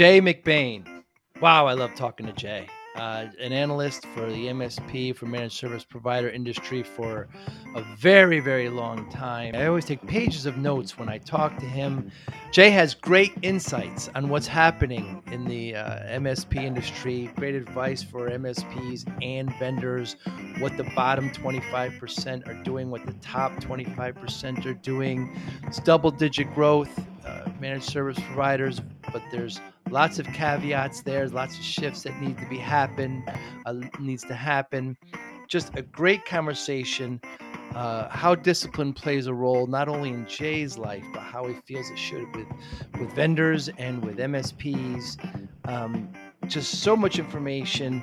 Jay McBain. Wow, I love talking to Jay. Uh, an analyst for the MSP for managed service provider industry for a very, very long time. I always take pages of notes when I talk to him. Jay has great insights on what's happening in the uh, MSP industry, great advice for MSPs and vendors, what the bottom 25% are doing, what the top 25% are doing. It's double digit growth, uh, managed service providers, but there's lots of caveats there, lots of shifts that need to be happen, uh, needs to happen. Just a great conversation. Uh, how discipline plays a role not only in Jay's life, but how he feels it should with with vendors and with MSPs. Um, just so much information.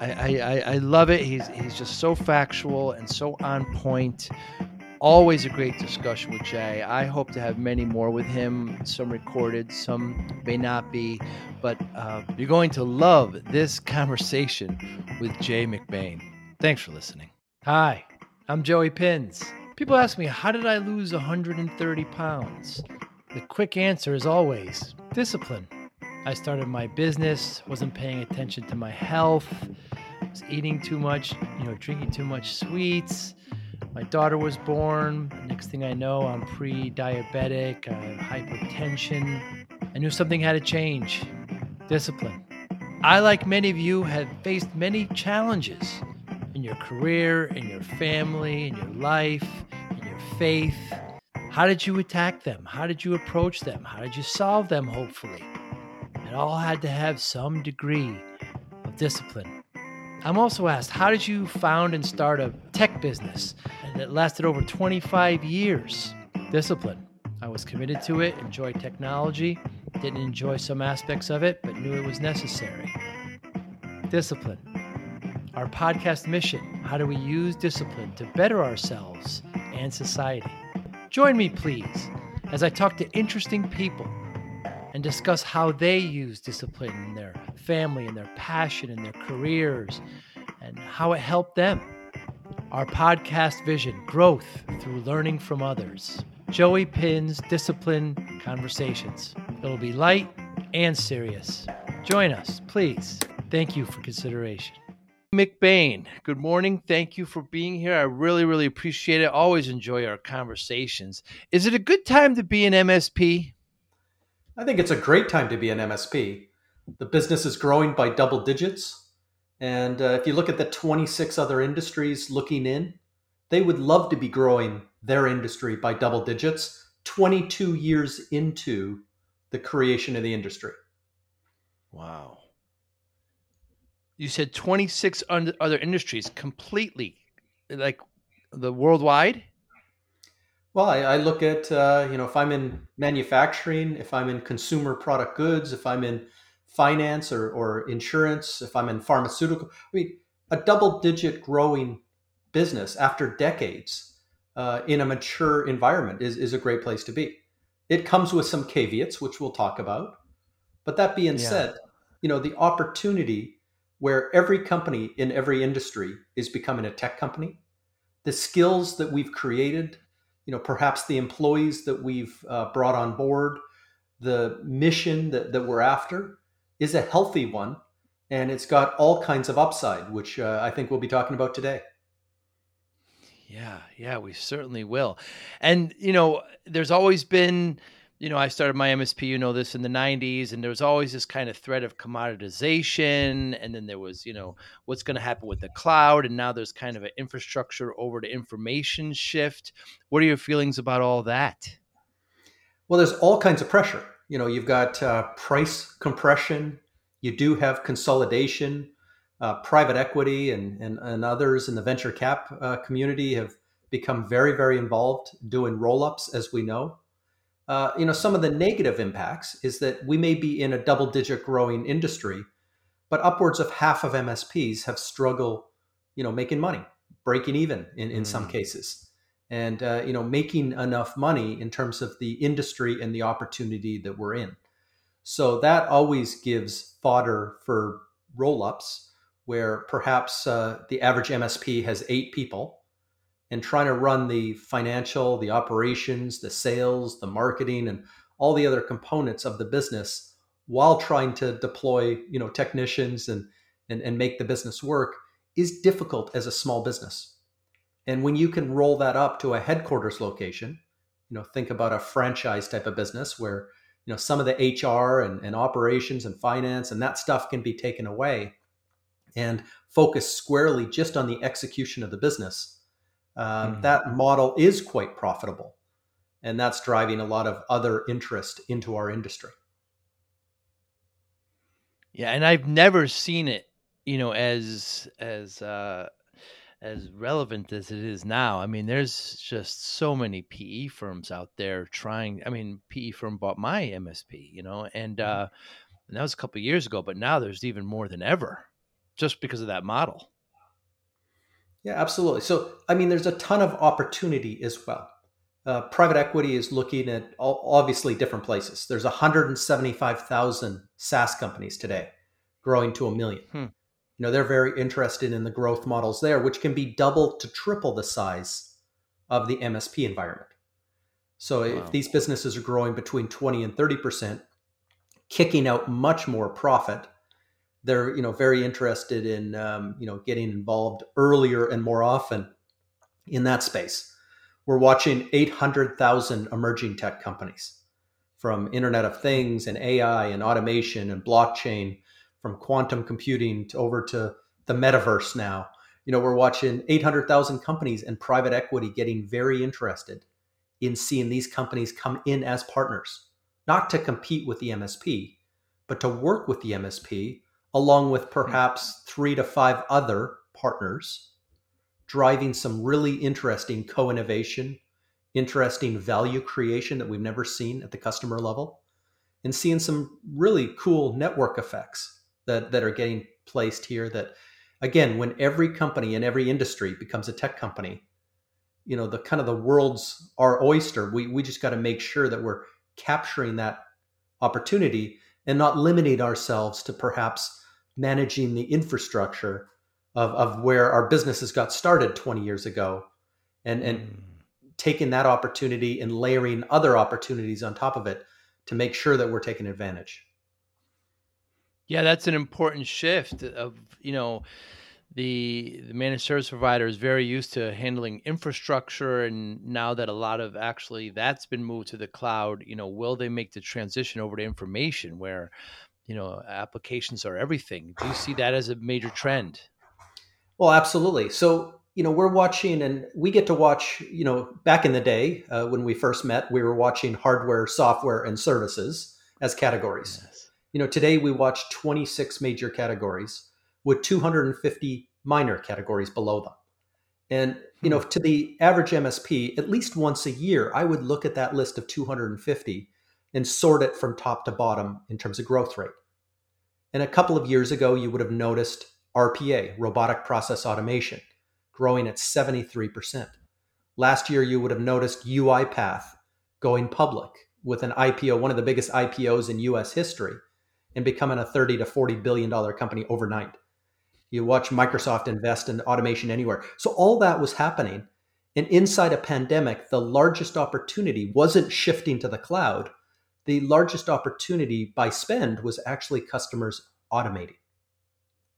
I, I, I love it. He's he's just so factual and so on point. Always a great discussion with Jay. I hope to have many more with him, some recorded, some may not be, but uh, you're going to love this conversation with Jay McBain. Thanks for listening. Hi, I'm Joey Pinz. People ask me, how did I lose 130 pounds? The quick answer is always discipline. I started my business, wasn't paying attention to my health, was eating too much, you know, drinking too much sweets my daughter was born. Next thing I know, I'm pre diabetic, I have hypertension. I knew something had to change discipline. I, like many of you, have faced many challenges in your career, in your family, in your life, in your faith. How did you attack them? How did you approach them? How did you solve them, hopefully? It all had to have some degree of discipline. I'm also asked, how did you found and start a tech business that lasted over 25 years? Discipline. I was committed to it, enjoyed technology, didn't enjoy some aspects of it, but knew it was necessary. Discipline. Our podcast mission how do we use discipline to better ourselves and society? Join me, please, as I talk to interesting people and discuss how they use discipline in their family and their passion and their careers and how it helped them. Our podcast vision growth through learning from others. Joey Pinz Discipline Conversations. It'll be light and serious. Join us, please. Thank you for consideration. McBain, good morning. Thank you for being here. I really, really appreciate it. Always enjoy our conversations. Is it a good time to be an MSP? I think it's a great time to be an MSP. The business is growing by double digits. And uh, if you look at the 26 other industries looking in, they would love to be growing their industry by double digits 22 years into the creation of the industry. Wow. You said 26 other industries completely, like the worldwide? Well, I, I look at uh, you know if I'm in manufacturing, if I'm in consumer product goods, if I'm in finance or, or insurance, if I'm in pharmaceutical, I mean a double-digit growing business after decades uh, in a mature environment is is a great place to be. It comes with some caveats, which we'll talk about. But that being yeah. said, you know the opportunity where every company in every industry is becoming a tech company, the skills that we've created you know perhaps the employees that we've uh, brought on board the mission that, that we're after is a healthy one and it's got all kinds of upside which uh, i think we'll be talking about today. Yeah yeah we certainly will. And you know there's always been you know, I started my MSP, you know, this in the 90s, and there was always this kind of threat of commoditization. And then there was, you know, what's going to happen with the cloud. And now there's kind of an infrastructure over to information shift. What are your feelings about all that? Well, there's all kinds of pressure. You know, you've got uh, price compression, you do have consolidation. Uh, private equity and, and, and others in the venture cap uh, community have become very, very involved doing roll ups, as we know uh, you know, some of the negative impacts is that we may be in a double digit growing industry, but upwards of half of MSPs have struggled, you know, making money, breaking even in, in mm. some cases, and, uh, you know, making enough money in terms of the industry and the opportunity that we're in. So that always gives fodder for roll ups where perhaps uh, the average MSP has eight people and trying to run the financial, the operations, the sales, the marketing, and all the other components of the business while trying to deploy you know technicians and and, and make the business work is difficult as a small business. And when you can roll that up to a headquarters location you know think about a franchise type of business where you know some of the hr and, and operations and finance and that stuff can be taken away and focus squarely just on the execution of the business um, mm-hmm. that model is quite profitable and that's driving a lot of other interest into our industry yeah and i've never seen it you know as as uh as relevant as it is now. I mean, there's just so many PE firms out there trying. I mean, PE firm bought my MSP, you know, and mm-hmm. uh, and that was a couple years ago. But now there's even more than ever, just because of that model. Yeah, absolutely. So, I mean, there's a ton of opportunity as well. Uh, private equity is looking at all, obviously different places. There's 175,000 SaaS companies today, growing to a million. Hmm you know they're very interested in the growth models there which can be double to triple the size of the msp environment so wow. if these businesses are growing between 20 and 30% kicking out much more profit they're you know very interested in um, you know getting involved earlier and more often in that space we're watching 800000 emerging tech companies from internet of things and ai and automation and blockchain from quantum computing to over to the metaverse now. You know, we're watching 800,000 companies and private equity getting very interested in seeing these companies come in as partners, not to compete with the MSP, but to work with the MSP along with perhaps hmm. three to five other partners, driving some really interesting co innovation, interesting value creation that we've never seen at the customer level, and seeing some really cool network effects that that are getting placed here that again when every company in every industry becomes a tech company you know the kind of the world's our oyster we we just got to make sure that we're capturing that opportunity and not limiting ourselves to perhaps managing the infrastructure of, of where our businesses got started 20 years ago and and mm. taking that opportunity and layering other opportunities on top of it to make sure that we're taking advantage yeah, that's an important shift of, you know, the the managed service provider is very used to handling infrastructure and now that a lot of actually that's been moved to the cloud, you know, will they make the transition over to information where, you know, applications are everything? Do you see that as a major trend? Well, absolutely. So, you know, we're watching and we get to watch, you know, back in the day uh, when we first met, we were watching hardware, software, and services as categories. Yes you know, today we watch 26 major categories with 250 minor categories below them. And, you know, hmm. to the average MSP, at least once a year, I would look at that list of 250 and sort it from top to bottom in terms of growth rate. And a couple of years ago, you would have noticed RPA, robotic process automation, growing at 73%. Last year, you would have noticed UiPath going public with an IPO, one of the biggest IPOs in US history, and becoming a 30 to 40 billion dollar company overnight. You watch Microsoft invest in automation anywhere. So all that was happening. And inside a pandemic, the largest opportunity wasn't shifting to the cloud. The largest opportunity by spend was actually customers automating.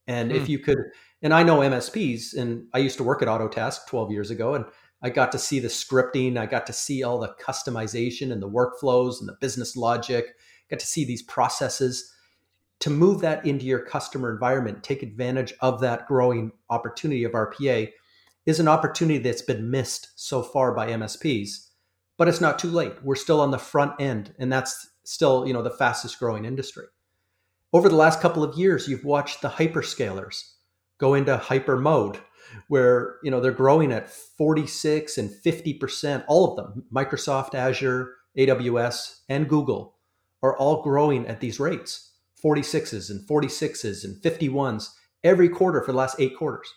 And if hmm. you could, and I know MSPs, and I used to work at Autotask 12 years ago, and I got to see the scripting, I got to see all the customization and the workflows and the business logic, got to see these processes to move that into your customer environment, take advantage of that growing opportunity of RPA is an opportunity that's been missed so far by MSPs. But it's not too late. We're still on the front end, and that's still, you know, the fastest growing industry. Over the last couple of years, you've watched the hyperscalers go into hyper mode where, you know, they're growing at 46 and 50%, all of them, Microsoft, Azure, AWS, and Google are all growing at these rates 46s and 46s and 51s every quarter for the last eight quarters.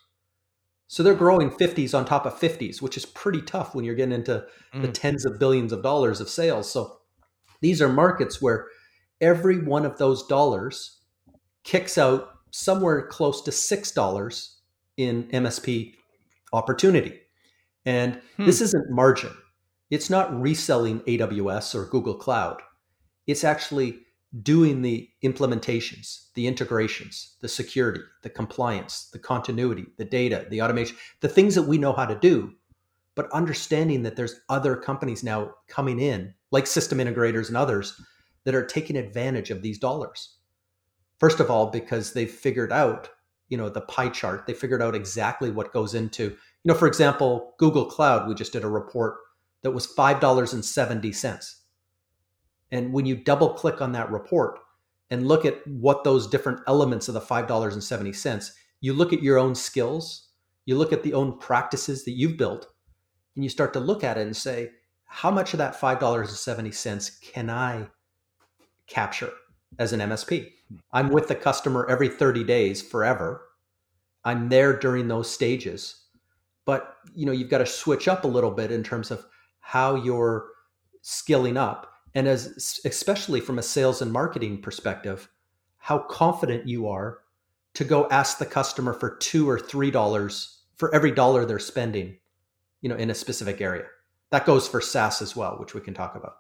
So they're growing 50s on top of 50s, which is pretty tough when you're getting into mm. the tens of billions of dollars of sales. So these are markets where every one of those dollars kicks out somewhere close to $6 in MSP opportunity. And hmm. this isn't margin. It's not reselling AWS or Google Cloud. It's actually doing the implementations, the integrations, the security, the compliance, the continuity, the data, the automation, the things that we know how to do, but understanding that there's other companies now coming in, like system integrators and others, that are taking advantage of these dollars. First of all, because they've figured out, you know, the pie chart, they figured out exactly what goes into, you know, for example, Google Cloud, we just did a report that was $5.70 and when you double click on that report and look at what those different elements of the $5.70, you look at your own skills, you look at the own practices that you've built, and you start to look at it and say, how much of that $5.70 can I capture as an MSP? I'm with the customer every 30 days forever. I'm there during those stages. But you know, you've got to switch up a little bit in terms of how you're skilling up and as especially from a sales and marketing perspective how confident you are to go ask the customer for two or three dollars for every dollar they're spending you know in a specific area that goes for saas as well which we can talk about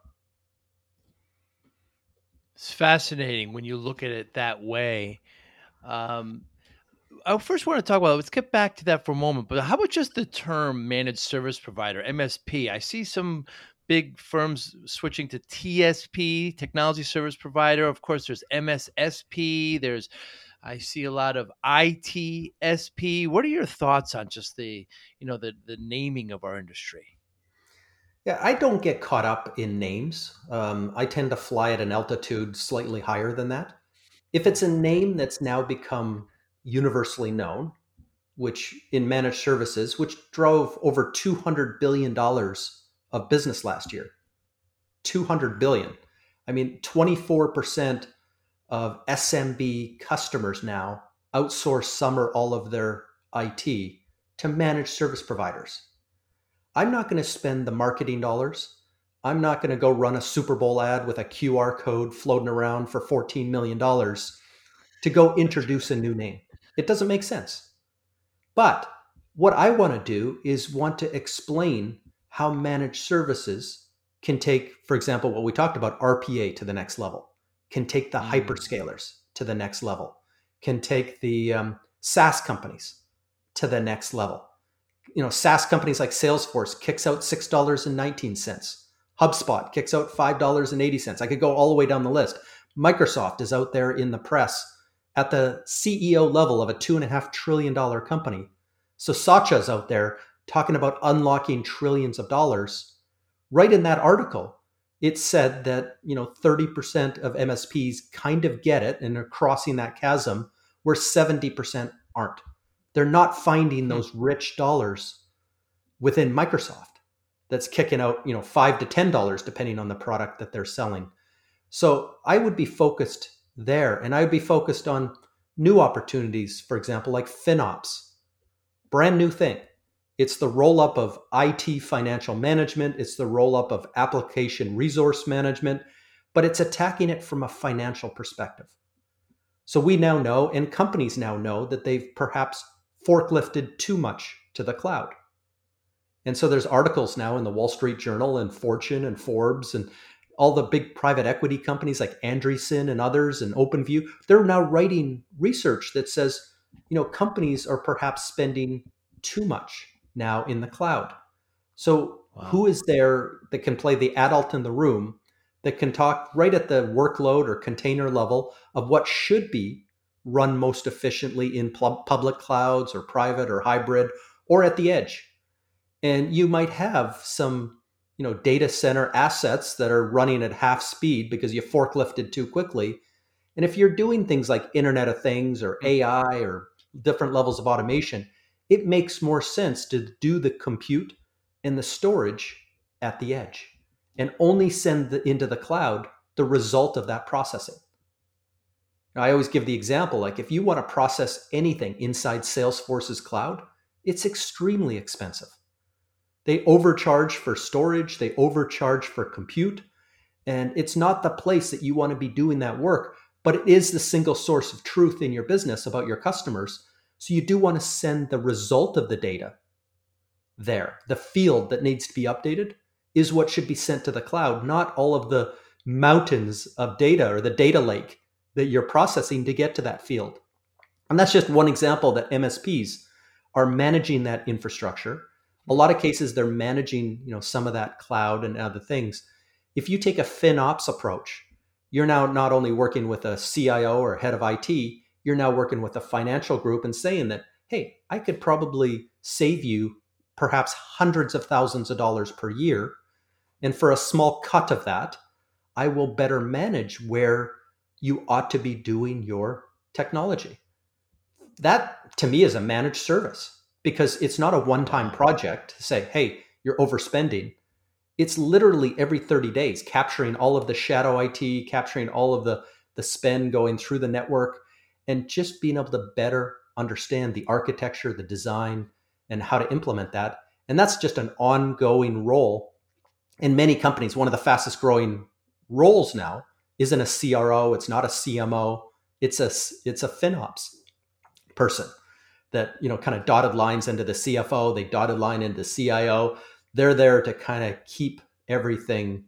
it's fascinating when you look at it that way um, I first want to talk about. Let's get back to that for a moment. But how about just the term managed service provider (MSP)? I see some big firms switching to TSP, technology service provider. Of course, there's MSSP. There's I see a lot of ITSP. What are your thoughts on just the, you know, the the naming of our industry? Yeah, I don't get caught up in names. Um, I tend to fly at an altitude slightly higher than that. If it's a name that's now become universally known, which in managed services, which drove over two hundred billion dollars of business last year. 200 billion. I mean 24% of smb customers now outsource some or all of their it to managed service providers. I'm not going to spend the marketing dollars. I'm not going to go run a super bowl ad with a qr code floating around for $14 million to go introduce a new name. It doesn't make sense. But what i want to do is want to explain how managed services can take, for example, what we talked about, RPA to the next level, can take the mm. hyperscalers to the next level, can take the um, SaaS companies to the next level. You know, SaaS companies like Salesforce kicks out six dollars and nineteen cents. HubSpot kicks out five dollars and eighty cents. I could go all the way down the list. Microsoft is out there in the press at the CEO level of a two and a half trillion dollar company. So Satya's out there talking about unlocking trillions of dollars, right in that article, it said that you know 30% of MSPs kind of get it and are crossing that chasm where 70% aren't. They're not finding hmm. those rich dollars within Microsoft that's kicking out, you know, 5 to 10 dollars depending on the product that they're selling. So, I would be focused there and I would be focused on new opportunities, for example, like FinOps. Brand new thing it's the roll up of IT financial management, it's the roll up of application resource management, but it's attacking it from a financial perspective. So we now know, and companies now know, that they've perhaps forklifted too much to the cloud. And so there's articles now in the Wall Street Journal and Fortune and Forbes and all the big private equity companies like Andreessen and others and OpenView, they're now writing research that says, you know, companies are perhaps spending too much now in the cloud. So wow. who is there that can play the adult in the room that can talk right at the workload or container level of what should be run most efficiently in public clouds or private or hybrid or at the edge? And you might have some you know data center assets that are running at half speed because you forklifted too quickly. And if you're doing things like Internet of Things or hmm. AI or different levels of automation, it makes more sense to do the compute and the storage at the edge and only send the, into the cloud the result of that processing. I always give the example like if you want to process anything inside Salesforce's cloud, it's extremely expensive. They overcharge for storage, they overcharge for compute, and it's not the place that you want to be doing that work, but it is the single source of truth in your business about your customers. So you do want to send the result of the data there. The field that needs to be updated is what should be sent to the cloud, not all of the mountains of data or the data lake that you're processing to get to that field. And that's just one example that MSPs are managing that infrastructure. A lot of cases they're managing, you know, some of that cloud and other things. If you take a FinOps approach, you're now not only working with a CIO or head of IT, you're now working with a financial group and saying that, hey, I could probably save you perhaps hundreds of thousands of dollars per year. And for a small cut of that, I will better manage where you ought to be doing your technology. That to me is a managed service because it's not a one time project to say, hey, you're overspending. It's literally every 30 days capturing all of the shadow IT, capturing all of the, the spend going through the network, and just being able to better understand the architecture, the design, and how to implement that. And that's just an ongoing role in many companies. One of the fastest growing roles now isn't a CRO, it's not a CMO, it's a it's a FinOps person that you know kind of dotted lines into the CFO, they dotted line into CIO. They're there to kind of keep everything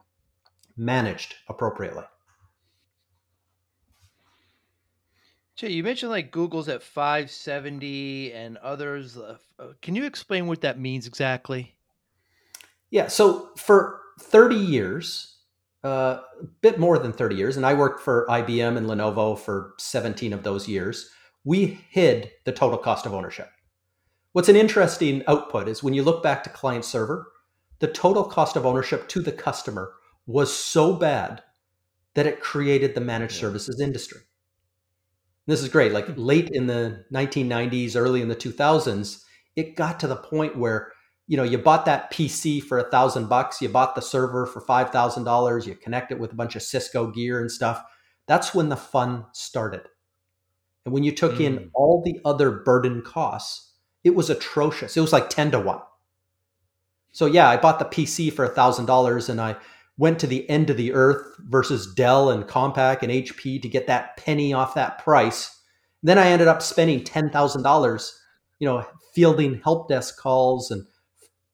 managed appropriately. Jay, you mentioned like Google's at 570 and others. Uh, can you explain what that means exactly? Yeah. So for 30 years, uh, a bit more than 30 years, and I worked for IBM and Lenovo for 17 of those years, we hid the total cost of ownership. What's an interesting output is when you look back to client server, the total cost of ownership to the customer was so bad that it created the managed services industry. This is great. Like late in the 1990s, early in the 2000s, it got to the point where you know you bought that PC for a thousand bucks, you bought the server for five thousand dollars, you connect it with a bunch of Cisco gear and stuff. That's when the fun started. And when you took mm. in all the other burden costs, it was atrocious. It was like 10 to 1. So yeah, I bought the PC for a thousand dollars and I went to the end of the earth versus Dell and Compaq and HP to get that penny off that price. Then I ended up spending ten thousand dollars, you know, fielding help desk calls and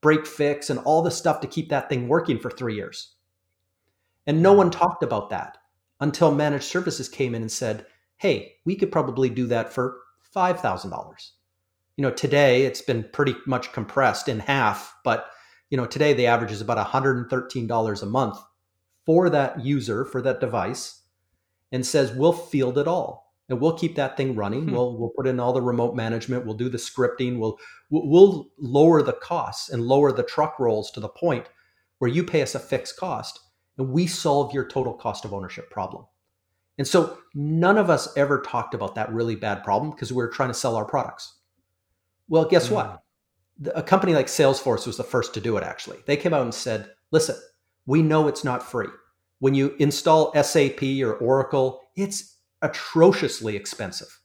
break fix and all the stuff to keep that thing working for three years. And no one talked about that until managed services came in and said, "Hey, we could probably do that for five thousand dollars." You know, today it's been pretty much compressed in half, but you know, today the average is about $113 a month for that user, for that device, and says, we'll field it all. And we'll keep that thing running. Hmm. We'll we'll put in all the remote management. We'll do the scripting. We'll we'll lower the costs and lower the truck rolls to the point where you pay us a fixed cost and we solve your total cost of ownership problem. And so none of us ever talked about that really bad problem because we were trying to sell our products. Well, guess mm. what? A company like Salesforce was the first to do it, actually. They came out and said, listen, we know it's not free. When you install SAP or Oracle, it's atrociously expensive.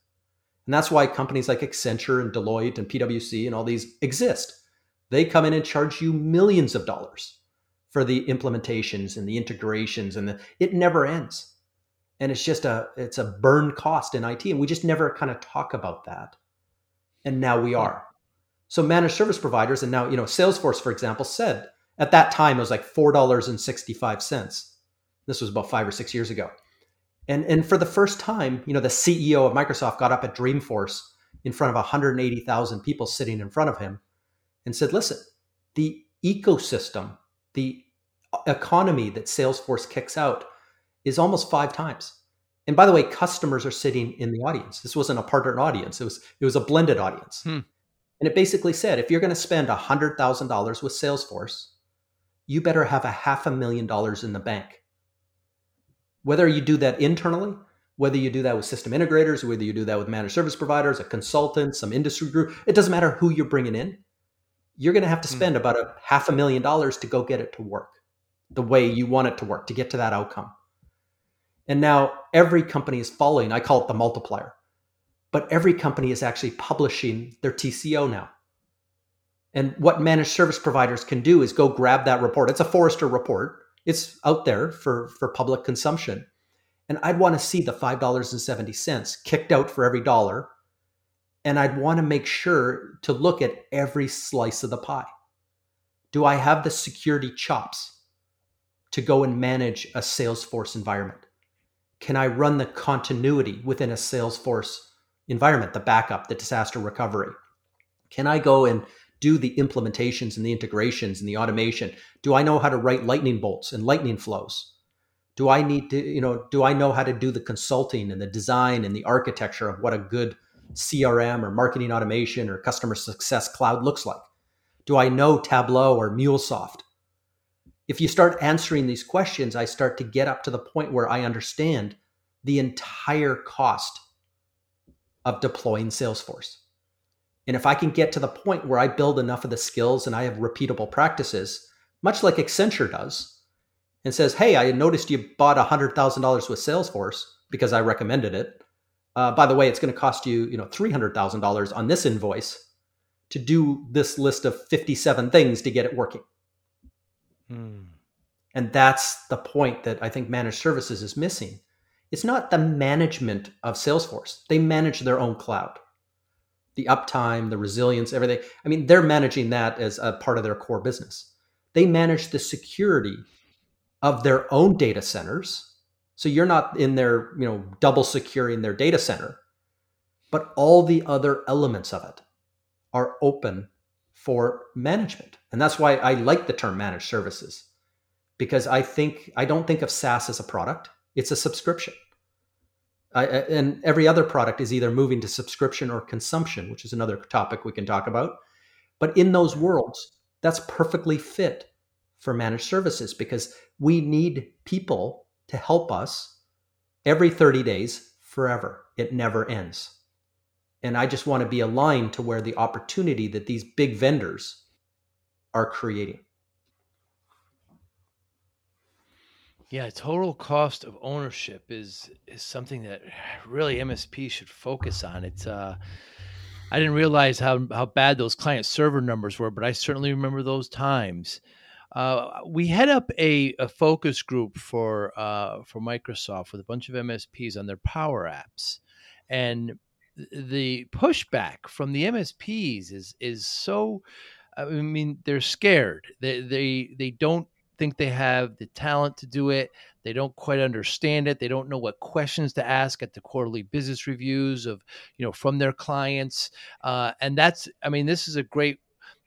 And that's why companies like Accenture and Deloitte and PwC and all these exist. They come in and charge you millions of dollars for the implementations and the integrations and the, it never ends. And it's just a it's a burn cost in IT and we just never kind of talk about that. And now we hmm. are. So managed service providers, and now, you know, Salesforce, for example, said at that time it was like $4.65. This was about five or six years ago. And, and for the first time, you know, the CEO of Microsoft got up at Dreamforce in front of 180,000 people sitting in front of him and said, listen, the ecosystem, the economy that Salesforce kicks out is almost five times. And by the way, customers are sitting in the audience. This wasn't a partner audience. It was it was a blended audience. Hmm. And it basically said if you're going to spend $100,000 with Salesforce, you better have a half a million dollars in the bank. Whether you do that internally, whether you do that with system integrators, whether you do that with managed service providers, a consultant, some industry group, it doesn't matter who you're bringing in. You're going to have to hmm. spend about a half a million dollars to go get it to work the way you want it to work to get to that outcome. And now every company is following. I call it the multiplier but every company is actually publishing their TCO now. And what managed service providers can do is go grab that report. It's a Forrester report. It's out there for, for public consumption. And I'd want to see the $5.70 kicked out for every dollar. And I'd want to make sure to look at every slice of the pie. Do I have the security chops to go and manage a Salesforce environment? Can I run the continuity within a Salesforce environment, the backup, the disaster recovery? Can I go and do the implementations and the integrations and the automation? Do I know how to write lightning bolts and lightning flows? Do I need to, you know, do I know how to do the consulting and the design and the architecture of what a good CRM or marketing automation or customer success cloud looks like? Do I know Tableau or MuleSoft? If you start answering these questions, I start to get up to the point where I understand the entire cost of deploying Salesforce. And if I can get to the point where I build enough of the skills and I have repeatable practices, much like Accenture does, and says, Hey, I noticed you bought $100,000 with Salesforce because I recommended it. Uh, by the way, it's going to cost you, you know, $300,000 on this invoice to do this list of 57 things to get it working. Hmm. And that's the point that I think managed services is missing. It's not the management of Salesforce. They manage their own cloud. The uptime, the resilience, everything. I mean, they're managing that as a part of their core business. They manage the security of their own data centers. So you're not in there, you know, double securing their data center, but all the other elements of it are open for management. And that's why I like the term managed services because I think I don't think of SaaS as a product, it's a subscription. And every other product is either moving to subscription or consumption, which is another topic we can talk about. But in those worlds, that's perfectly fit for managed services because we need people to help us every 30 days forever. It never ends. And I just want to be aligned to where the opportunity that these big vendors are creating. Yeah, total cost of ownership is is something that really MSP should focus on. It's uh I didn't realize how how bad those client server numbers were, but I certainly remember those times. Uh, we head up a, a focus group for uh, for Microsoft with a bunch of MSPs on their Power Apps, and the pushback from the MSPs is is so. I mean, they're scared. They they they don't think they have the talent to do it. They don't quite understand it. They don't know what questions to ask at the quarterly business reviews of you know from their clients. Uh, and that's I mean, this is a great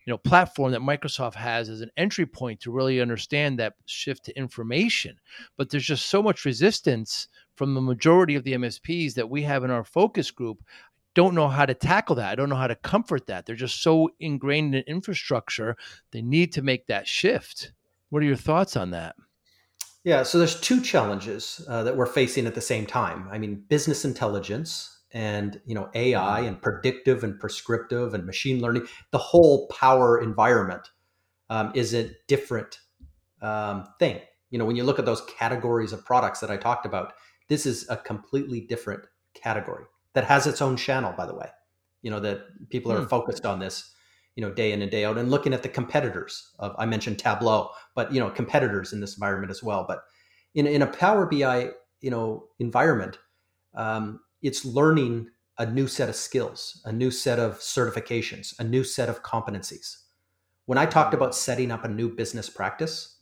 you know platform that Microsoft has as an entry point to really understand that shift to information. But there's just so much resistance from the majority of the MSPs that we have in our focus group don't know how to tackle that. I don't know how to comfort that. They're just so ingrained in infrastructure. They need to make that shift. What are your thoughts on that? Yeah, so there's two challenges uh, that we're facing at the same time. I mean, business intelligence and you know AI and predictive and prescriptive and machine learning, the whole power environment um, is a different um, thing. You know, when you look at those categories of products that I talked about, this is a completely different category that has its own channel, by the way. You know that people are hmm. focused on this, you know, day in and day out, and looking at the competitors. Of I mentioned Tableau, but you know, competitors in this environment as well. But in in a Power BI, you know, environment, um, it's learning a new set of skills, a new set of certifications, a new set of competencies. When I talked about setting up a new business practice,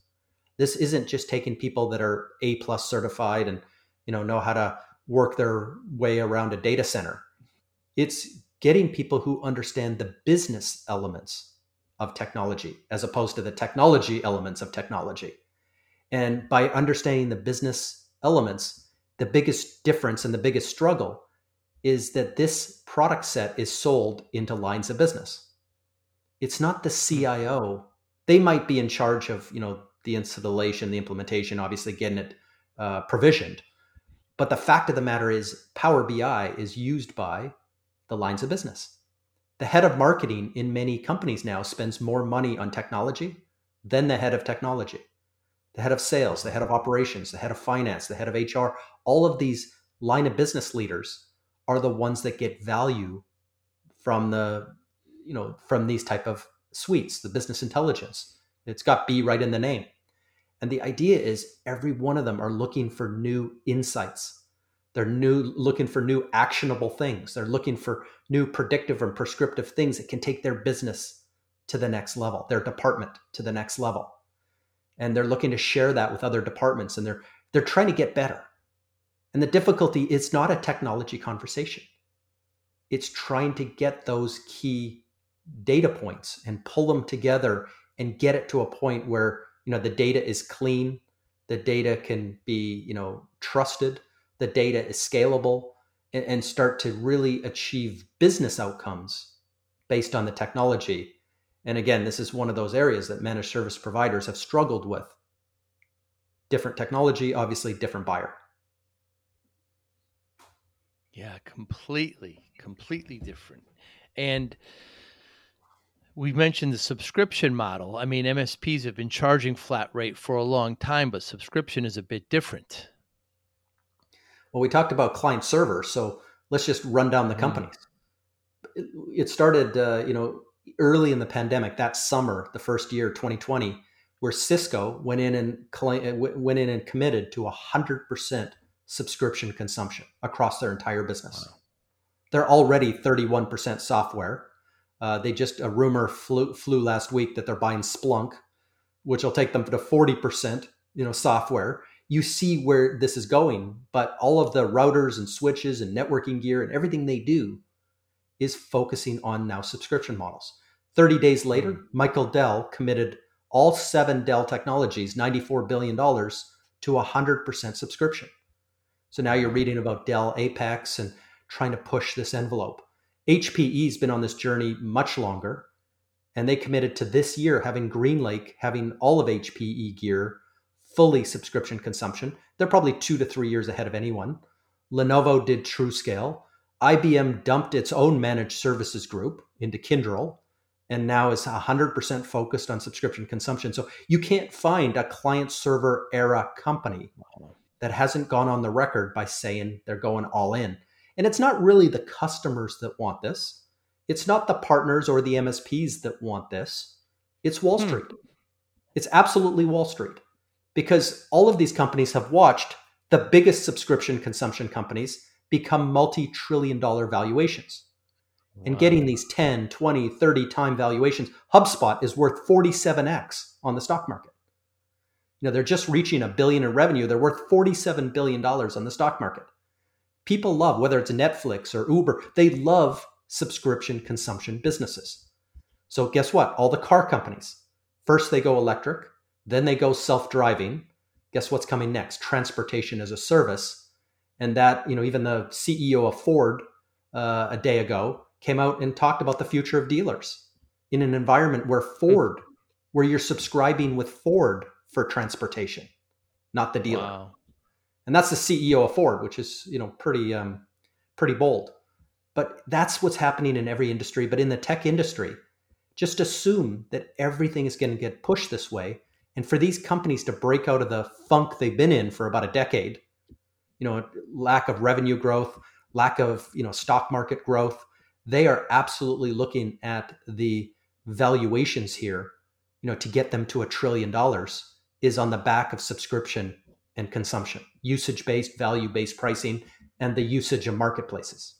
this isn't just taking people that are A plus certified and you know know how to work their way around a data center. It's getting people who understand the business elements of technology as opposed to the technology elements of technology. And by understanding the business elements, the biggest difference and the biggest struggle is that this product set is sold into lines of business. It's not the CIO. They might be in charge of, you know, the installation, the implementation, obviously getting it uh, provisioned. But the fact of the matter is, Power BI is used by the lines of business. The head of marketing in many companies now spends more money on technology than the head of technology the head of sales, the head of operations, the head of finance, the head of HR, all of these line of business leaders are the ones that get value from the you know from these type of suites, the business intelligence. It's got B right in the name. And the idea is every one of them are looking for new insights. They're new looking for new actionable things. They're looking for new predictive and prescriptive things that can take their business to the next level, their department to the next level. and they're looking to share that with other departments and they're they're trying to get better. And the difficulty is not a technology conversation. It's trying to get those key data points and pull them together and get it to a point where you know the data is clean, the data can be you know trusted, the data is scalable, and, and start to really achieve business outcomes based on the technology. And again, this is one of those areas that managed service providers have struggled with. Different technology, obviously, different buyer. Yeah, completely, completely different. And we mentioned the subscription model. I mean, MSPs have been charging flat rate for a long time, but subscription is a bit different. Well, we talked about client server, so let's just run down the mm. companies. Mm. It started, uh, you know, early in the pandemic that summer, the first year, 2020, where Cisco went in and uh, went in and committed to hundred percent subscription consumption across their entire business. Wow. They're already 31% software uh, they just a rumor flew, flew last week that they're buying Splunk, which will take them to forty percent, you know, software. You see where this is going, but all of the routers and switches and networking gear and everything they do is focusing on now subscription models. Thirty days later, mm. Michael Dell committed all seven Dell technologies, ninety-four billion dollars, to hundred percent subscription. So now you're reading about Dell Apex and trying to push this envelope. HPE's been on this journey much longer, and they committed to this year having GreenLake having all of HPE gear fully subscription consumption. They're probably two to three years ahead of anyone. Lenovo did TruScale. IBM dumped its own managed services group into Kyndryl and now is 100% focused on subscription consumption. So you can't find a client server era company that hasn't gone on the record by saying they're going all in. And it's not really the customers that want this. It's not the partners or the MSPs that want this. It's Wall hmm. Street. It's absolutely Wall Street because all of these companies have watched the biggest subscription consumption companies become multi trillion dollar valuations. Wow. And getting these 10, 20, 30 time valuations, HubSpot is worth 47x on the stock market. You know, they're just reaching a billion in revenue. They're worth $47 billion on the stock market people love, whether it's Netflix or Uber, they love subscription consumption businesses. So, guess what? All the car companies, first they go electric, then they go self driving. Guess what's coming next? Transportation as a service. And that, you know, even the CEO of Ford uh, a day ago came out and talked about the future of dealers in an environment where Ford, where you're subscribing with Ford for transportation, not the dealer. Wow and that's the CEO of Ford, which is you know pretty um, pretty bold. But that's what's happening in every industry. But in the tech industry, just assume that everything is going to get pushed this way. And for these companies to break out of the funk they've been in for about a decade, you know, lack of revenue growth, lack of you know stock market growth, they are absolutely looking at the valuations here, you know, to get them to a trillion dollars is on the back of subscription and consumption, usage based, value based pricing, and the usage of marketplaces.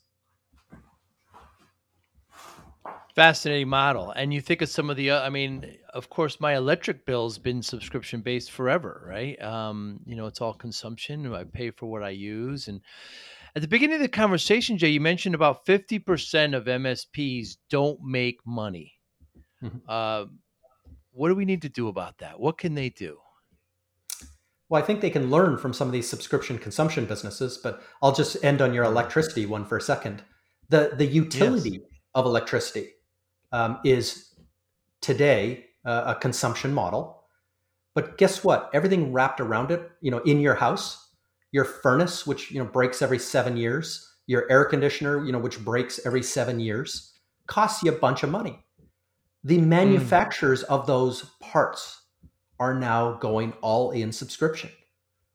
Fascinating model. And you think of some of the, uh, I mean, of course, my electric bill's been subscription based forever, right? Um, you know, it's all consumption. I pay for what I use. And at the beginning of the conversation, Jay, you mentioned about 50% of MSPs don't make money. Mm-hmm. Uh, what do we need to do about that? What can they do? Well, I think they can learn from some of these subscription consumption businesses, but I'll just end on your electricity one for a second. The the utility yes. of electricity um, is today uh, a consumption model, but guess what? Everything wrapped around it, you know, in your house, your furnace, which you know breaks every seven years, your air conditioner, you know, which breaks every seven years, costs you a bunch of money. The hmm. manufacturers mm. of those parts are now going all in subscription.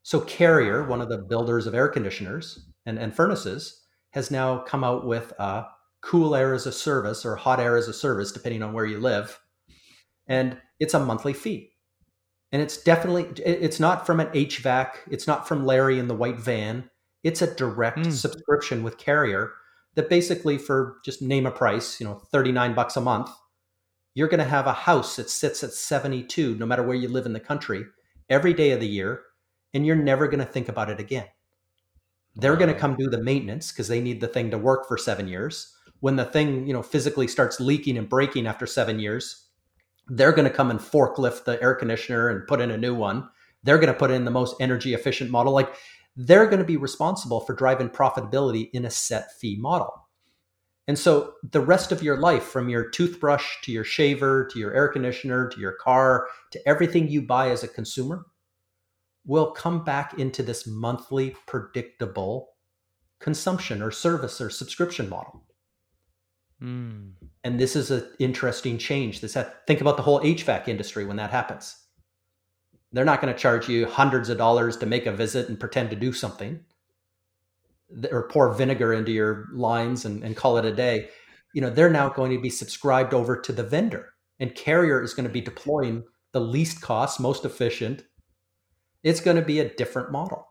So Carrier, one of the builders of air conditioners and, and furnaces, has now come out with a cool air as a service or hot air as a service, depending on where you live. And it's a monthly fee. And it's definitely, it's not from an HVAC, it's not from Larry in the white van. It's a direct mm. subscription with Carrier that basically for just name a price, you know, 39 bucks a month, you're going to have a house that sits at 72, no matter where you live in the country, every day of the year, and you're never going to think about it again. They're going to come do the maintenance because they need the thing to work for seven years. When the thing, you know, physically starts leaking and breaking after seven years, they're going to come and forklift the air conditioner and put in a new one. They're going to put in the most energy efficient model. Like they're going to be responsible for driving profitability in a set fee model. And so the rest of your life, from your toothbrush to your shaver to your air conditioner to your car to everything you buy as a consumer, will come back into this monthly predictable consumption or service or subscription model. Mm. And this is an interesting change. This think about the whole HVAC industry when that happens. They're not going to charge you hundreds of dollars to make a visit and pretend to do something or pour vinegar into your lines and, and call it a day. You know, they're now going to be subscribed over to the vendor and Carrier is going to be deploying the least cost, most efficient. It's going to be a different model.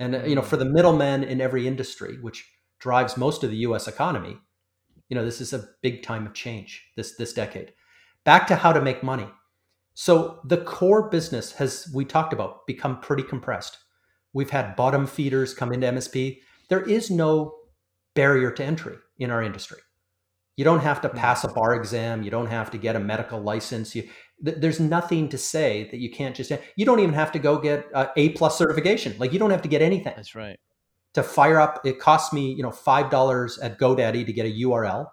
And, you know, for the middlemen in every industry, which drives most of the US economy, you know, this is a big time of change this, this decade. Back to how to make money. So the core business has, we talked about, become pretty compressed. We've had bottom feeders come into MSP. There is no barrier to entry in our industry. You don't have to pass a mm. bar exam. You don't have to get a medical license. You, th- there's nothing to say that you can't just. You don't even have to go get a A plus certification. Like you don't have to get anything. That's right. To fire up, it costs me you know five dollars at GoDaddy to get a URL.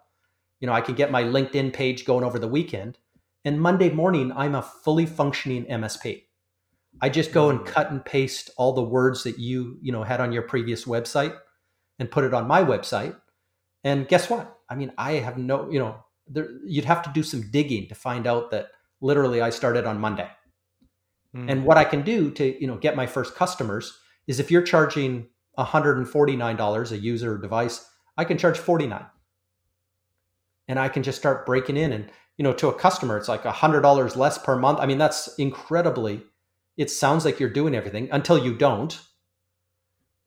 You know I can get my LinkedIn page going over the weekend, and Monday morning I'm a fully functioning MSP. I just go and cut and paste all the words that you, you know, had on your previous website and put it on my website. And guess what? I mean, I have no, you know, there, you'd have to do some digging to find out that literally I started on Monday. Mm. And what I can do to, you know, get my first customers is if you're charging $149 a user device, I can charge 49. And I can just start breaking in and, you know, to a customer, it's like $100 less per month. I mean, that's incredibly it sounds like you're doing everything until you don't,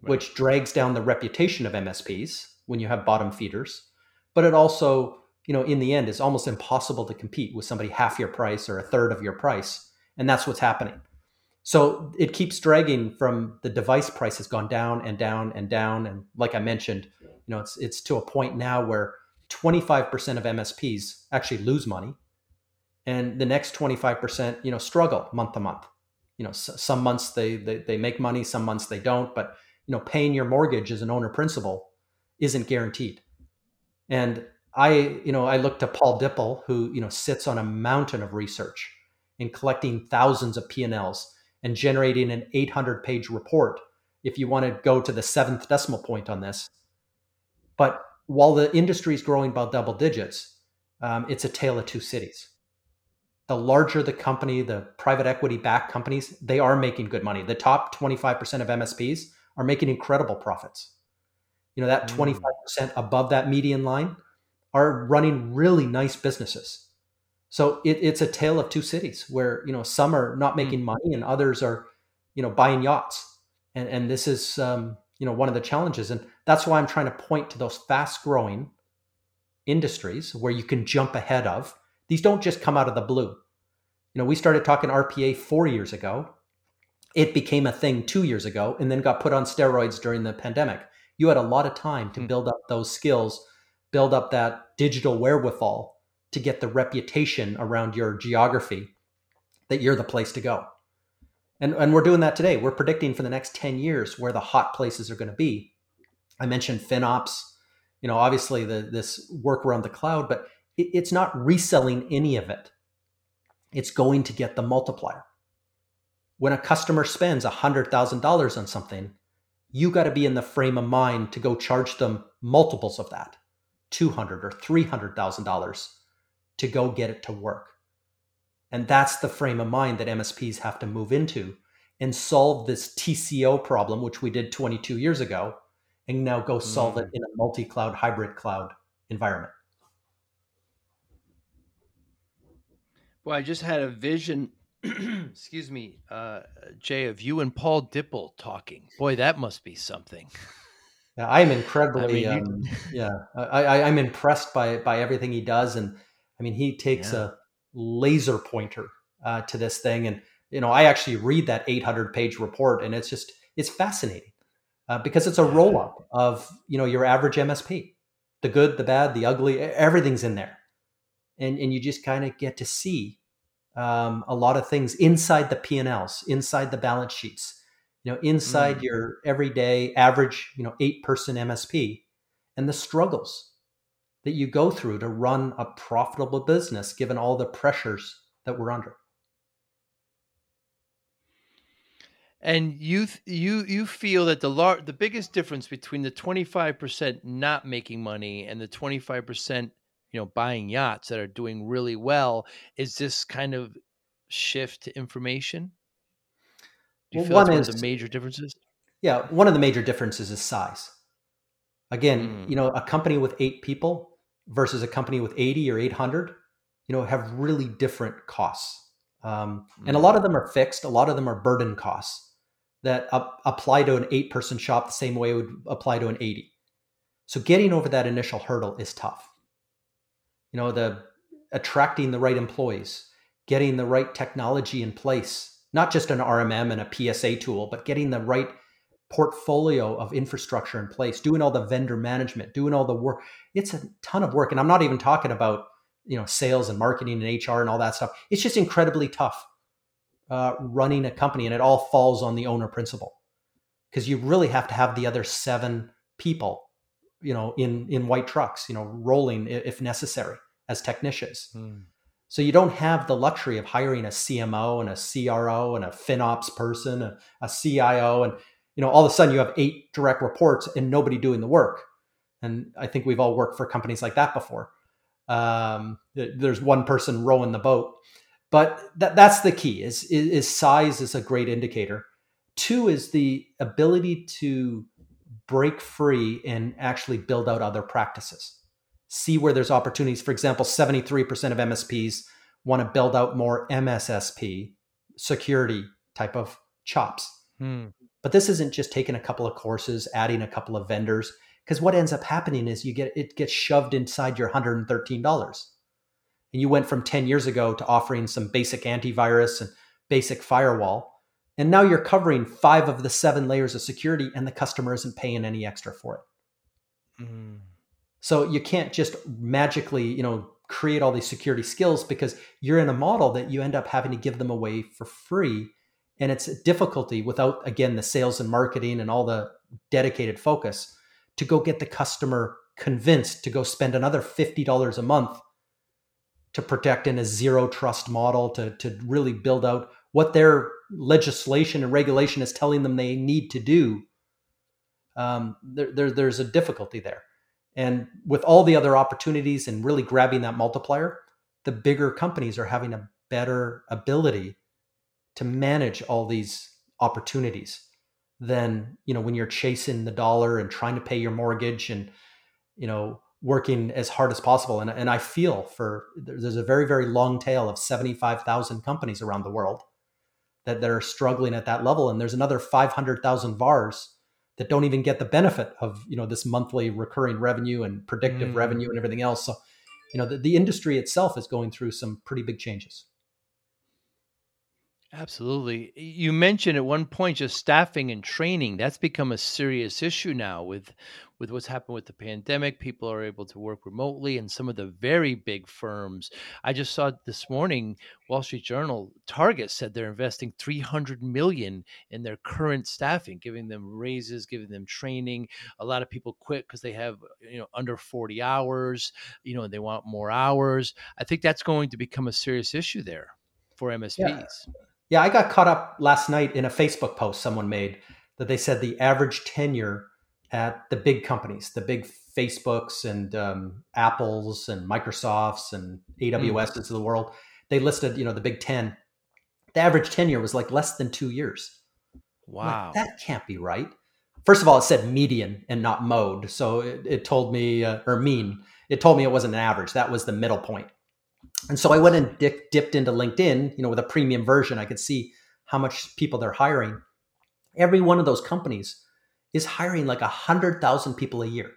right. which drags down the reputation of MSPs when you have bottom feeders. But it also, you know, in the end, is almost impossible to compete with somebody half your price or a third of your price. And that's what's happening. So it keeps dragging from the device price has gone down and down and down. And like I mentioned, you know, it's it's to a point now where 25% of MSPs actually lose money. And the next 25%, you know, struggle month to month you know some months they, they they make money some months they don't but you know paying your mortgage as an owner principal isn't guaranteed and i you know i look to paul dippell who you know sits on a mountain of research in collecting thousands of p&l's and generating an 800 page report if you want to go to the seventh decimal point on this but while the industry is growing by double digits um, it's a tale of two cities the larger the company, the private equity backed companies, they are making good money. The top 25% of MSPs are making incredible profits. You know, that mm. 25% above that median line are running really nice businesses. So it, it's a tale of two cities where, you know, some are not mm. making money and others are, you know, buying yachts. And, and this is, um, you know, one of the challenges. And that's why I'm trying to point to those fast growing industries where you can jump ahead of these don't just come out of the blue. You know, we started talking RPA four years ago. It became a thing two years ago and then got put on steroids during the pandemic. You had a lot of time to hmm. build up those skills, build up that digital wherewithal to get the reputation around your geography that you're the place to go. And, and we're doing that today. We're predicting for the next 10 years where the hot places are going to be. I mentioned FinOps, you know, obviously the, this work around the cloud, but it, it's not reselling any of it. It's going to get the multiplier. When a customer spends $100,000 on something, you got to be in the frame of mind to go charge them multiples of that, 200 or $300,000 to go get it to work. And that's the frame of mind that MSPs have to move into and solve this TCO problem, which we did 22 years ago, and now go solve mm. it in a multi cloud, hybrid cloud environment. Well, I just had a vision, excuse me, uh, Jay, of you and Paul Dippell talking. Boy, that must be something. I'm incredibly, I mean, um, yeah, I, I, I'm impressed by by everything he does, and I mean, he takes yeah. laser pointer uh, to this thing. And you know, I actually read that 800 page report, and it's just it's fascinating uh, because it's a roll up of you know your average MSP, the good, the bad, the ugly, everything's in there, and and you just kind of get to see um, a lot of things inside the P and Ls, inside the balance sheets, you know, inside mm. your everyday average, you know, eight person MSP, and the struggles that you go through to run a profitable business given all the pressures that we're under. And you you you feel that the lar- the biggest difference between the 25% not making money and the 25% you know buying yachts that are doing really well is this kind of shift to information? Do you well, feel that's one is, of the major differences? Yeah, one of the major differences is size. Again, mm. you know, a company with 8 people versus a company with 80 or 800, you know, have really different costs. Um, mm. And a lot of them are fixed, a lot of them are burden costs that apply to an eight person shop the same way it would apply to an 80. So getting over that initial hurdle is tough. You know, the attracting the right employees, getting the right technology in place, not just an RMM and a PSA tool, but getting the right portfolio of infrastructure in place, doing all the vendor management, doing all the work. It's a ton of work. And I'm not even talking about, you know, sales and marketing and HR and all that stuff. It's just incredibly tough uh, running a company, and it all falls on the owner principal because you really have to have the other seven people, you know, in in white trucks, you know, rolling if necessary as technicians. Hmm. So you don't have the luxury of hiring a CMO and a CRO and a FinOps person, a, a CIO, and you know, all of a sudden you have eight direct reports and nobody doing the work. And I think we've all worked for companies like that before. Um, there's one person rowing the boat. But that, that's the key is, is, size is a great indicator. Two is the ability to break free and actually build out other practices. See where there's opportunities. For example, 73% of MSPs want to build out more MSSP security type of chops. Hmm. But this isn't just taking a couple of courses, adding a couple of vendors, because what ends up happening is you get it gets shoved inside your $113 and you went from 10 years ago to offering some basic antivirus and basic firewall and now you're covering five of the seven layers of security and the customer isn't paying any extra for it mm. so you can't just magically you know create all these security skills because you're in a model that you end up having to give them away for free and it's a difficulty without again the sales and marketing and all the dedicated focus to go get the customer convinced to go spend another $50 a month to protect in a zero trust model to, to really build out what their legislation and regulation is telling them they need to do. Um, there, there, there's a difficulty there. And with all the other opportunities and really grabbing that multiplier the bigger companies are having a better ability to manage all these opportunities than you know when you're chasing the dollar and trying to pay your mortgage and you know working as hard as possible. And, and I feel for there's a very, very long tail of 75,000 companies around the world that, that are struggling at that level. And there's another 500,000 VARs that don't even get the benefit of, you know, this monthly recurring revenue and predictive mm. revenue and everything else. So, you know, the, the industry itself is going through some pretty big changes. Absolutely. You mentioned at one point just staffing and training. That's become a serious issue now with with what's happened with the pandemic. People are able to work remotely and some of the very big firms. I just saw this morning Wall Street Journal Target said they're investing 300 million in their current staffing, giving them raises, giving them training. A lot of people quit because they have, you know, under 40 hours, you know, and they want more hours. I think that's going to become a serious issue there for MSPs. Yeah. Yeah, I got caught up last night in a Facebook post someone made that they said the average tenure at the big companies, the big Facebooks and um, Apples and Microsofts and AWSs mm. of the world, they listed, you know, the big 10. The average tenure was like less than two years. Wow. Like, that can't be right. First of all, it said median and not mode. So it, it told me, uh, or mean, it told me it wasn't an average. That was the middle point. And so I went and dip, dipped into LinkedIn, you know, with a premium version. I could see how much people they're hiring. Every one of those companies is hiring like a hundred thousand people a year.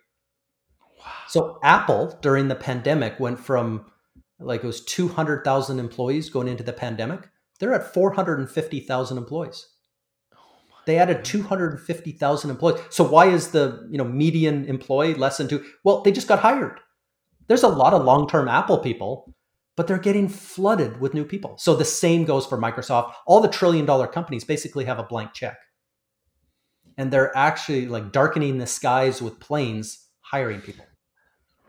Wow. So Apple during the pandemic went from like it was 200,000 employees going into the pandemic. They're at 450,000 employees. Oh they added 250,000 employees. So why is the, you know, median employee less than 2? Well, they just got hired. There's a lot of long-term Apple people, but they're getting flooded with new people. So the same goes for Microsoft. All the trillion dollar companies basically have a blank check. And they're actually like darkening the skies with planes hiring people.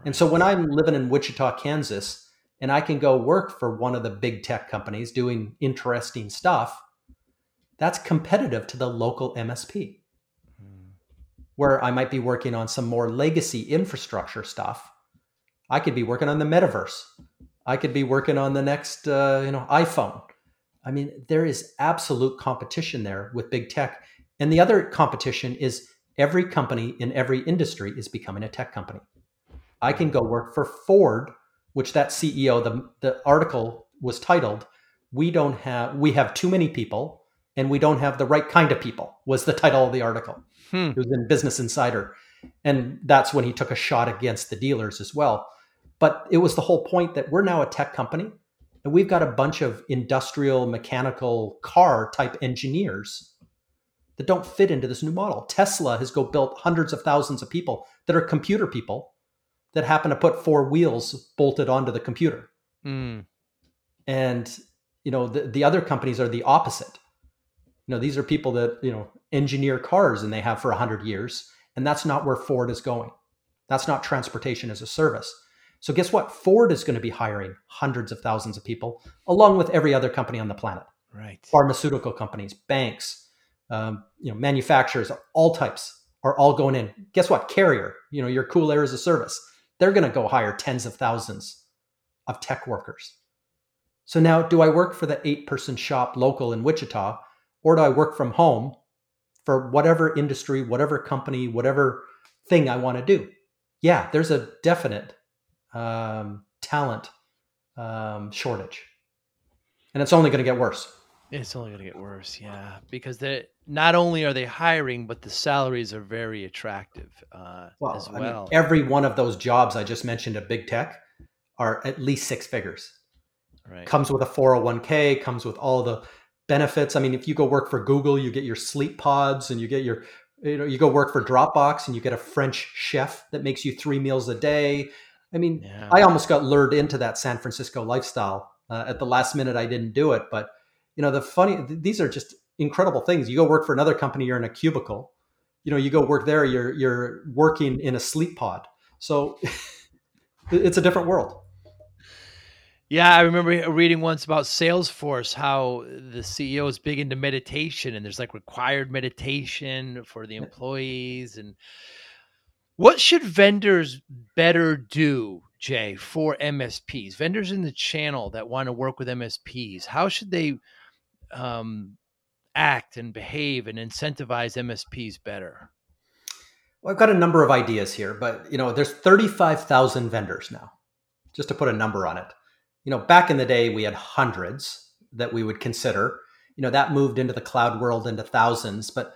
And so when I'm living in Wichita, Kansas, and I can go work for one of the big tech companies doing interesting stuff, that's competitive to the local MSP. Where I might be working on some more legacy infrastructure stuff. I could be working on the metaverse. I could be working on the next, uh, you know, iPhone. I mean, there is absolute competition there with big tech. And the other competition is every company in every industry is becoming a tech company. I can go work for Ford, which that CEO, the, the article was titled, We don't have, we have too many people and we don't have the right kind of people, was the title of the article. Hmm. It was in Business Insider. And that's when he took a shot against the dealers as well. But it was the whole point that we're now a tech company and we've got a bunch of industrial mechanical car type engineers that don't fit into this new model. Tesla has go built hundreds of thousands of people that are computer people that happen to put four wheels bolted onto the computer. Mm. And you know the, the other companies are the opposite. You know these are people that you know engineer cars and they have for 100 years and that's not where Ford is going. That's not transportation as a service. So guess what? Ford is going to be hiring hundreds of thousands of people along with every other company on the planet. Right. Pharmaceutical companies, banks, um, you know, manufacturers, all types are all going in. Guess what? Carrier, you know, your cool air as a service, they're going to go hire tens of thousands of tech workers. So now, do I work for the eight person shop local in Wichita, or do I work from home for whatever industry, whatever company, whatever thing I want to do? Yeah, there's a definite um, talent um, shortage, and it's only going to get worse. It's only going to get worse, yeah, because they not only are they hiring, but the salaries are very attractive uh, well, as well. I mean, every one of those jobs I just mentioned at big tech are at least six figures. Right. Comes with a 401k, comes with all the benefits. I mean, if you go work for Google, you get your sleep pods and you get your you know, you go work for Dropbox and you get a French chef that makes you three meals a day. I mean, yeah. I almost got lured into that San Francisco lifestyle. Uh, at the last minute, I didn't do it, but you know the funny these are just incredible things you go work for another company you're in a cubicle you know you go work there you're you're working in a sleep pod so it's a different world yeah, I remember reading once about Salesforce how the CEO is big into meditation and there's like required meditation for the employees and what should vendors better do, Jay, for MSPs? Vendors in the channel that want to work with MSPs, how should they um, act and behave and incentivize MSPs better? Well, I've got a number of ideas here, but you know, there's 35,000 vendors now. Just to put a number on it. You know, back in the day we had hundreds that we would consider. You know, that moved into the cloud world into thousands, but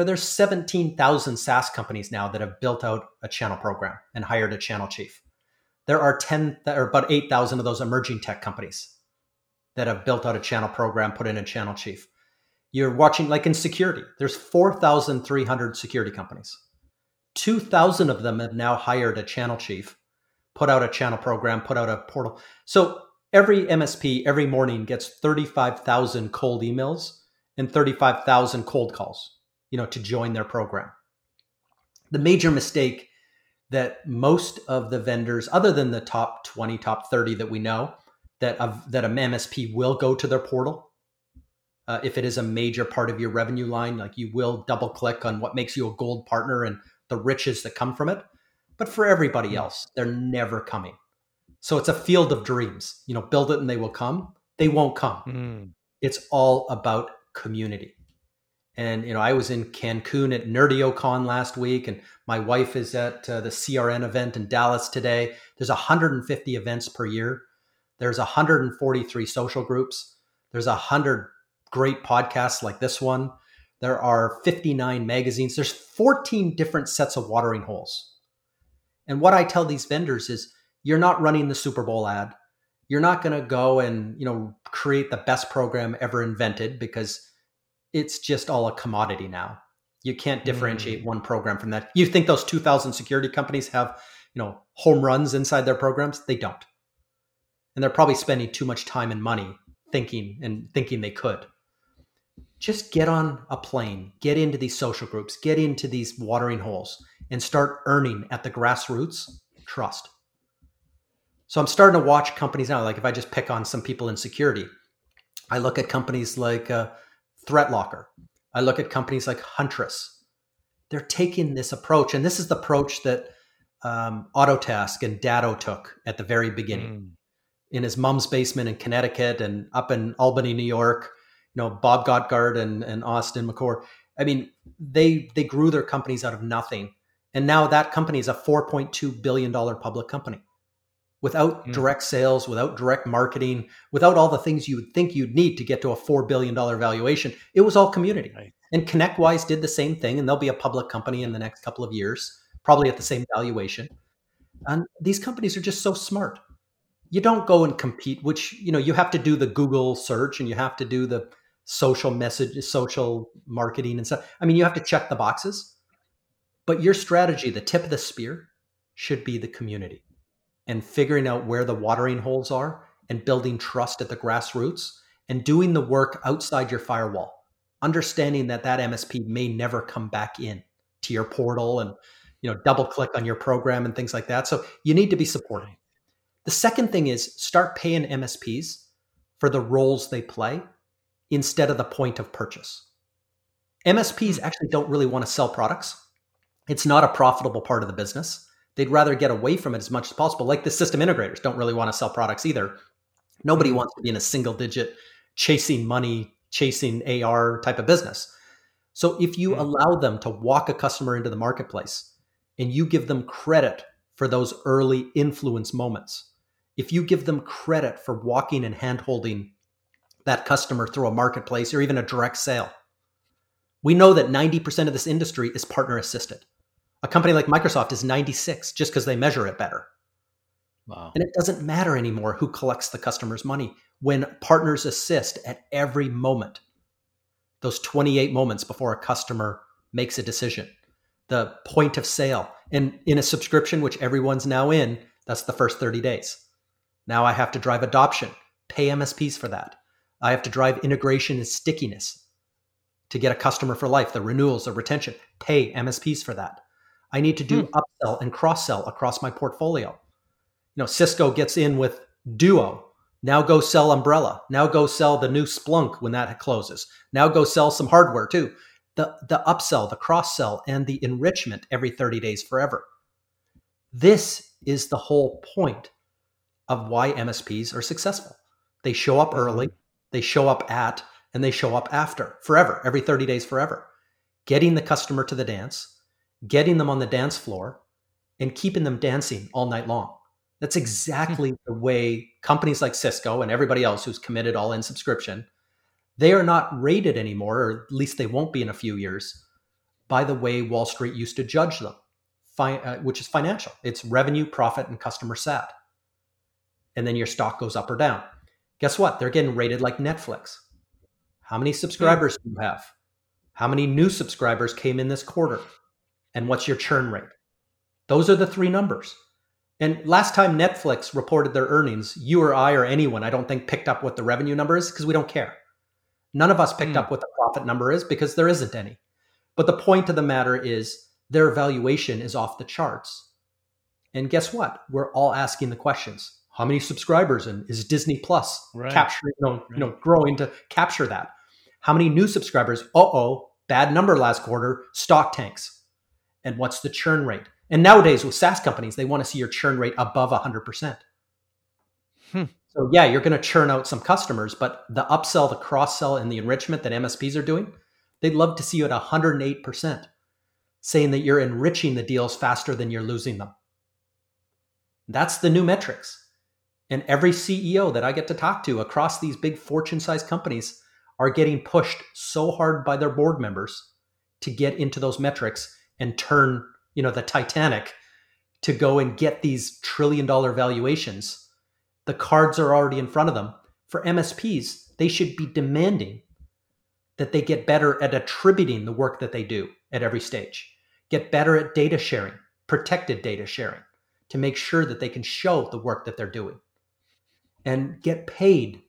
know, there's 17,000 SaaS companies now that have built out a channel program and hired a channel chief. There are 10 or about 8,000 of those emerging tech companies that have built out a channel program, put in a channel chief. You're watching, like in security, there's 4,300 security companies. 2,000 of them have now hired a channel chief, put out a channel program, put out a portal. So every MSP every morning gets 35,000 cold emails and 35,000 cold calls, you know, to join their program. The major mistake that most of the vendors, other than the top 20, top 30 that we know, that a, that a MSP will go to their portal. Uh, if it is a major part of your revenue line, like you will double click on what makes you a gold partner and the riches that come from it. But for everybody hmm. else, they're never coming. So it's a field of dreams. You know, build it and they will come. They won't come. Mm. It's all about community. And you know, I was in Cancun at NerdioCon last week, and my wife is at uh, the CRN event in Dallas today. There's 150 events per year. There's 143 social groups. There's 100 great podcasts like this one. There are 59 magazines. There's 14 different sets of watering holes. And what I tell these vendors is you're not running the Super Bowl ad. you're not going to go and you know create the best program ever invented because it's just all a commodity now. You can't differentiate mm. one program from that. You think those 2000 security companies have you know home runs inside their programs? They don't. And they're probably spending too much time and money thinking and thinking they could. Just get on a plane get into these social groups get into these watering holes and start earning at the grassroots trust. So I'm starting to watch companies now. Like if I just pick on some people in security, I look at companies like uh, ThreatLocker. I look at companies like Huntress. They're taking this approach, and this is the approach that um, Autotask and Datto took at the very beginning. Mm. In his mom's basement in Connecticut and up in Albany, New York, you know Bob Godgart and, and Austin McChord. I mean, they they grew their companies out of nothing, and now that company is a 4.2 billion dollar public company without mm. direct sales, without direct marketing, without all the things you would think you'd need to get to a $4 billion valuation. It was all community. Right. And ConnectWise did the same thing, and they'll be a public company in the next couple of years, probably at the same valuation. And these companies are just so smart. You don't go and compete, which, you know, you have to do the Google search and you have to do the social message, social marketing and stuff. I mean, you have to check the boxes. But your strategy, the tip of the spear, should be the community and figuring out where the watering holes are and building trust at the grassroots and doing the work outside your firewall understanding that that msp may never come back in to your portal and you know double click on your program and things like that. So you need to be supporting. The second thing is start paying msps for the roles they play instead of the point of purchase. Msps hmm. actually don't really want to sell products. It's not a profitable part of the business They'd rather get away from it as much as possible. Like the system integrators don't really want to sell products either. Nobody mm-hmm. wants to be in a single digit chasing money, chasing AR type of business. So if you mm-hmm. allow them to walk a customer into the marketplace and you give them credit for those early influence moments, if you give them credit for walking and handholding that customer through a marketplace or even a direct sale, we know that 90% of this industry is partner assisted. A company like Microsoft is 96 just because they measure it better. Wow. And it doesn't matter anymore who collects the customer's money when partners assist at every moment. Those 28 moments before a customer makes a decision, the point of sale. And in a subscription, which everyone's now in, that's the first 30 days. Now I have to drive adoption, pay MSPs for that. I have to drive integration and stickiness to get a customer for life, the renewals, the retention, pay MSPs for that. I need to do hmm. upsell and cross sell across my portfolio. You know, Cisco gets in with Duo. Now go sell Umbrella. Now go sell the new Splunk when that closes. Now go sell some hardware too. The the upsell, the cross sell, and the enrichment every 30 days forever. This is the whole point of why MSPs are successful. They show up early, they show up at, and they show up after forever, every 30 days forever. Getting the customer to the dance, getting them on the dance floor and keeping them dancing all night long. That's exactly the way companies like Cisco and everybody else who's committed all in subscription, they are not rated anymore, or at least they won't be in a few years, by the way Wall Street used to judge them, fi- uh, which is financial. It's revenue, profit, and customer sat. And then your stock goes up or down. Guess what? They're getting rated like Netflix. How many subscribers do you have? How many new subscribers came in this quarter? And what's your churn rate? Those are the three numbers. And last time Netflix reported their earnings, you or I or anyone, I don't think picked up what the revenue number is because we don't care. None of us picked mm. up what the profit number is because there isn't any. But the point of the matter is their valuation is off the charts. And guess what? We're all asking the questions. How many subscribers and is Disney Plus right. capturing, you know, right. you know, growing to capture that? How many new subscribers? Uh-oh, bad number last quarter, stock tanks and what's the churn rate. And nowadays with SaaS companies, they want to see your churn rate above 100%. Hmm. So yeah, you're going to churn out some customers, but the upsell, the cross sell, and the enrichment that MSPs are doing, they'd love to see you at 108%, saying that you're enriching the deals faster than you're losing them. That's the new metrics. And every CEO that I get to talk to across these big fortune sized companies are getting pushed so hard by their board members to get into those metrics and turn, you know, the Titanic to go and get these trillion dollar valuations The cards are already in front of them. For MSPs, they should be demanding that they get better at attributing the work that they do at every stage, get better at data sharing, protected data sharing, to make sure that they can show the work that they're doing and get paid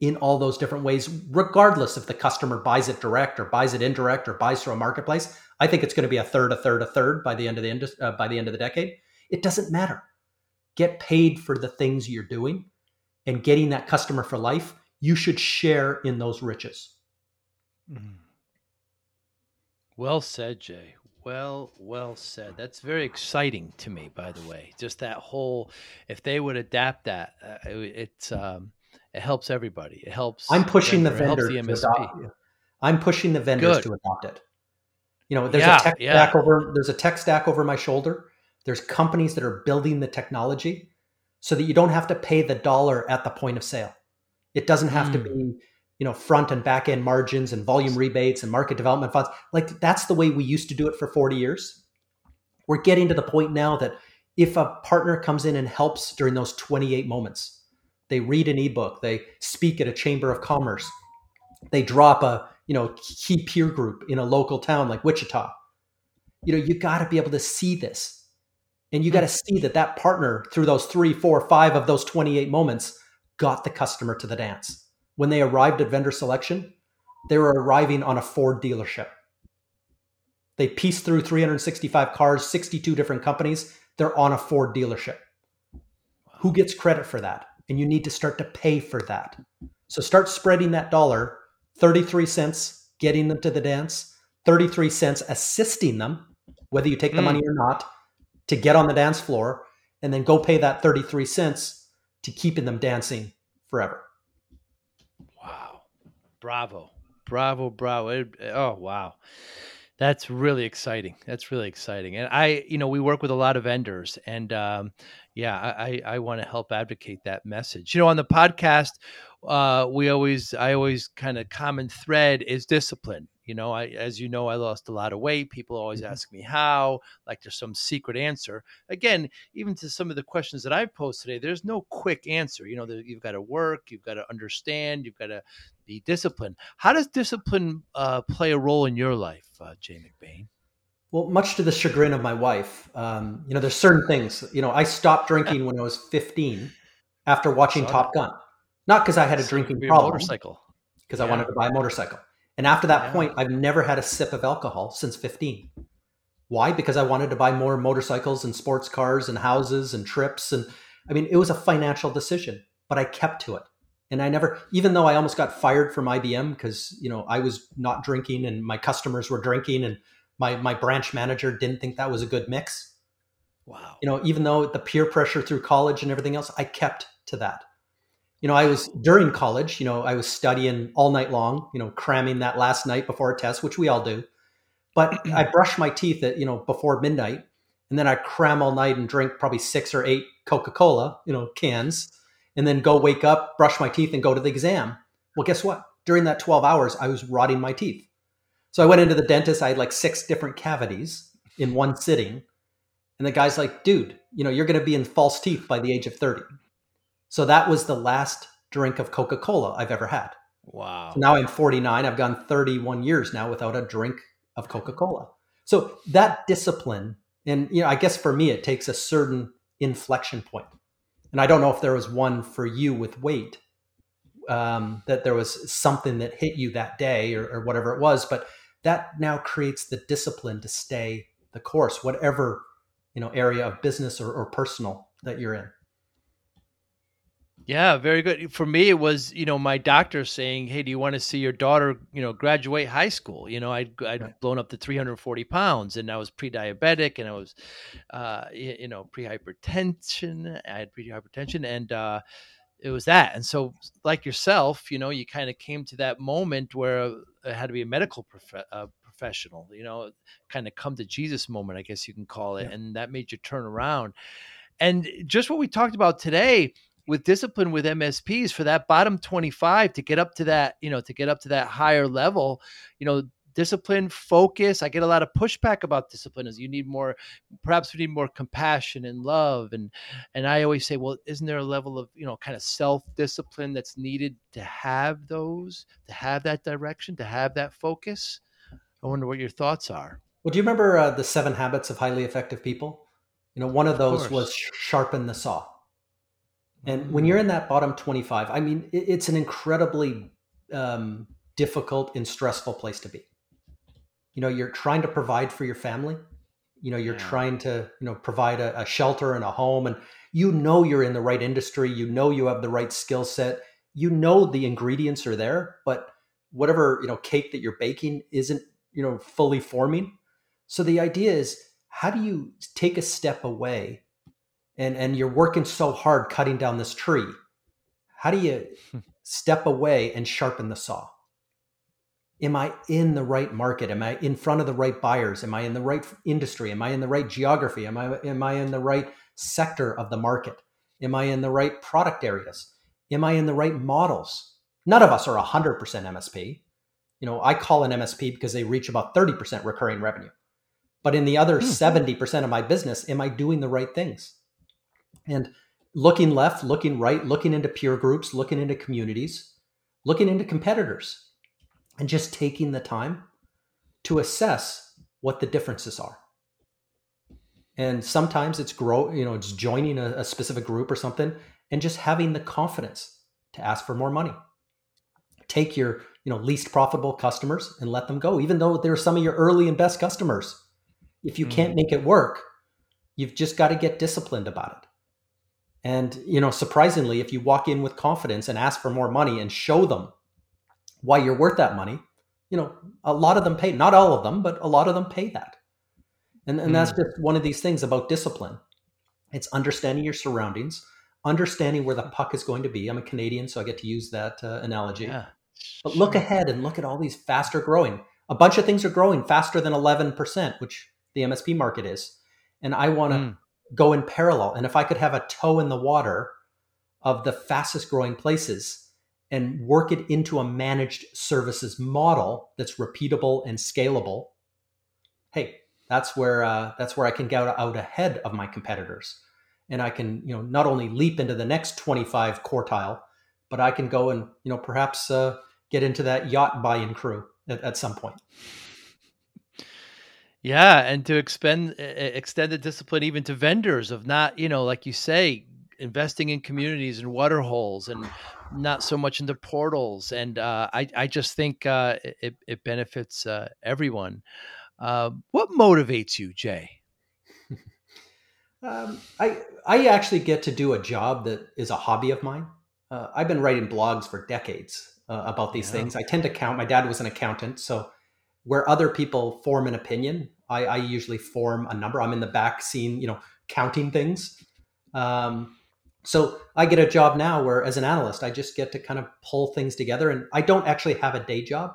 in all those different ways, regardless if the customer buys it direct or buys it indirect or buys through a marketplace. I think it's going to be a third, a third, a third by the end of the indus- uh, by the end of the decade. It doesn't matter. Get paid for the things you're doing, and getting that customer for life. You should share in those riches. Mm. Well said, Jay. Well, well said. That's very exciting to me, by the way. Just that whole, if they would adapt that, uh, it, it's um, it helps everybody. It helps. I'm pushing the vendor the to adopt. I'm pushing the vendors Good. to adopt it. You know, there's yeah, a tech yeah. stack over. There's a tech stack over my shoulder. There's companies that are building the technology so that you don't have to pay the dollar at the point of sale. It doesn't have mm. to be, you know, front and back end margins and volume rebates and market development funds. Like that's the way we used to do it for 40 years. We're getting to the point now that if a partner comes in and helps during those 28 moments, they read an ebook, they speak at a chamber of commerce, they drop a you know key peer group in a local town like Wichita. You know, you got to be able to see this, and you got to see that that partner through those three, four, five of those twenty-eight moments got the customer to the dance. When they arrived at vendor selection, they were arriving on a Ford dealership. They pieced through 365 cars, 62 different companies. They're on a Ford dealership. Who gets credit for that? And you need to start to pay for that. So start spreading that dollar 33 cents getting them to the dance, 33 cents assisting them, whether you take the mm. money or not, to get on the dance floor, and then go pay that 33 cents to keeping them dancing forever. Wow. Bravo. Bravo, bravo. Oh, wow. That's really exciting. That's really exciting. And I, you know, we work with a lot of vendors, and um, yeah, I, I want to help advocate that message. You know, on the podcast, uh, we always, I always kind of common thread is discipline. You know, I, as you know, I lost a lot of weight. People always mm-hmm. ask me how, like there's some secret answer. Again, even to some of the questions that I've posed today, there's no quick answer. You know, you've got to work, you've got to understand, you've got to be disciplined. How does discipline uh, play a role in your life, uh, Jay McBain? Well, much to the chagrin of my wife, um, you know, there's certain things. You know, I stopped drinking when I was 15 after watching Top Gun, not because I had a drinking problem, motorcycle, because yeah. I wanted to buy a motorcycle. And after that yeah. point, I've never had a sip of alcohol since 15. Why? Because I wanted to buy more motorcycles and sports cars and houses and trips. And I mean, it was a financial decision, but I kept to it and I never, even though I almost got fired from IBM because you know I was not drinking and my customers were drinking, and my my branch manager didn't think that was a good mix. Wow. You know, even though the peer pressure through college and everything else, I kept to that. You know, I was during college. You know, I was studying all night long. You know, cramming that last night before a test, which we all do. But I brush my teeth at you know before midnight, and then I cram all night and drink probably six or eight Coca Cola, you know, cans and then go wake up, brush my teeth, and go to the exam. Well, guess what? During that 12 hours, I was rotting my teeth. So I went into the dentist. I had like six different cavities in one sitting. And the guy's like, dude, you know, you're going to be in false teeth by the age of 30. So that was the last drink of Coca Cola I've ever had. Wow. So now I'm 49. I've gone 31 years now without a drink of Coca Cola. So that discipline, and, you know, I guess for me, it takes a certain inflection point and I don't know if there was one for you with weight, um, that there was something that hit you that day or, or whatever it was, but that now creates the discipline to stay the course, whatever you know area of business or, or personal that you're in. Yeah, very good. For me, it was you know my doctor saying, "Hey, do you want to see your daughter, you know, graduate high school?" You know, I'd I'd right. blown up to 340 pounds, and I was pre-diabetic, and I was, uh, you know, pre-hypertension. I had pre-hypertension, and uh, it was that. And so, like yourself, you know, you kind of came to that moment where it had to be a medical prof- uh, professional. You know, kind of come to Jesus moment, I guess you can call it, yeah. and that made you turn around. And just what we talked about today with discipline with MSPs for that bottom 25 to get up to that, you know, to get up to that higher level, you know, discipline, focus. I get a lot of pushback about discipline as you need more, perhaps we need more compassion and love. And, and I always say, well, isn't there a level of, you know, kind of self-discipline that's needed to have those, to have that direction, to have that focus? I wonder what your thoughts are. Well, do you remember uh, the seven habits of highly effective people? You know, one of those of was sharpen the saw. And when you're in that bottom 25, I mean, it's an incredibly um, difficult and stressful place to be. You know, you're trying to provide for your family. You know, you're yeah. trying to, you know, provide a, a shelter and a home. And you know you're in the right industry. You know you have the right skill set. You know the ingredients are there, but whatever, you know, cake that you're baking isn't, you know, fully forming. So the idea is how do you take a step away and and you're working so hard cutting down this tree how do you step away and sharpen the saw? Am i in the right market? Am i in front of the right buyers? Am i in the right industry? Am i in the right geography? Am i am i in the right sector of the market? Am i in the right product areas? Am i in the right models? None of us are 100% msp you know i call an msp because they reach about 30% recurring revenue. But in the other mm-hmm. 70% of my business am i doing the right things and looking left, looking right, looking into peer groups, looking into communities, looking into competitors, and just taking the time to assess what the differences are. And sometimes it's grow, you know, it's joining a, a specific group or something and just having the confidence to ask for more money. Take your, you know, least profitable customers and let them go, even though they're some of your early and best customers. If you mm. can't make it work, you've just got to get disciplined about it. And, you know, surprisingly, if you walk in with confidence and ask for more money and show them why you're worth that money, you know, a lot of them pay, not all of them, but a lot of them pay that. And, and mm. that's just one of these things about discipline. It's understanding your surroundings, understanding where the puck is going to be. I'm a Canadian, so I get to use that uh, analogy. Yeah, but look ahead and look at all these faster growing. A bunch of things are growing faster than 11%, which the MSP market is. And I want to mm go in parallel. And if I could have a toe in the water of the fastest growing places and work it into a managed services model that's repeatable and scalable, hey, that's where uh, that's where I can get out ahead of my competitors, and I can you know not only leap into the next 25 quartile, but I can go and you know perhaps uh, get into that yacht buying crew at, at some point. Yeah, and to expend extend the discipline even to vendors of not, you know, like you say, investing in communities and water holes and not so much into portals. And uh, I I just think uh, it it benefits uh, everyone. Uh, what motivates you, Jay? um, I I actually get to do a job that is a hobby of mine. Uh, I've been writing blogs for decades uh, about these yeah. things. I tend to count. My dad was an accountant, so where other people form an opinion, I, I usually form a number. I'm in the back scene, you know, counting things. Um, so I get a job now where, as an analyst, I just get to kind of pull things together, and I don't actually have a day job.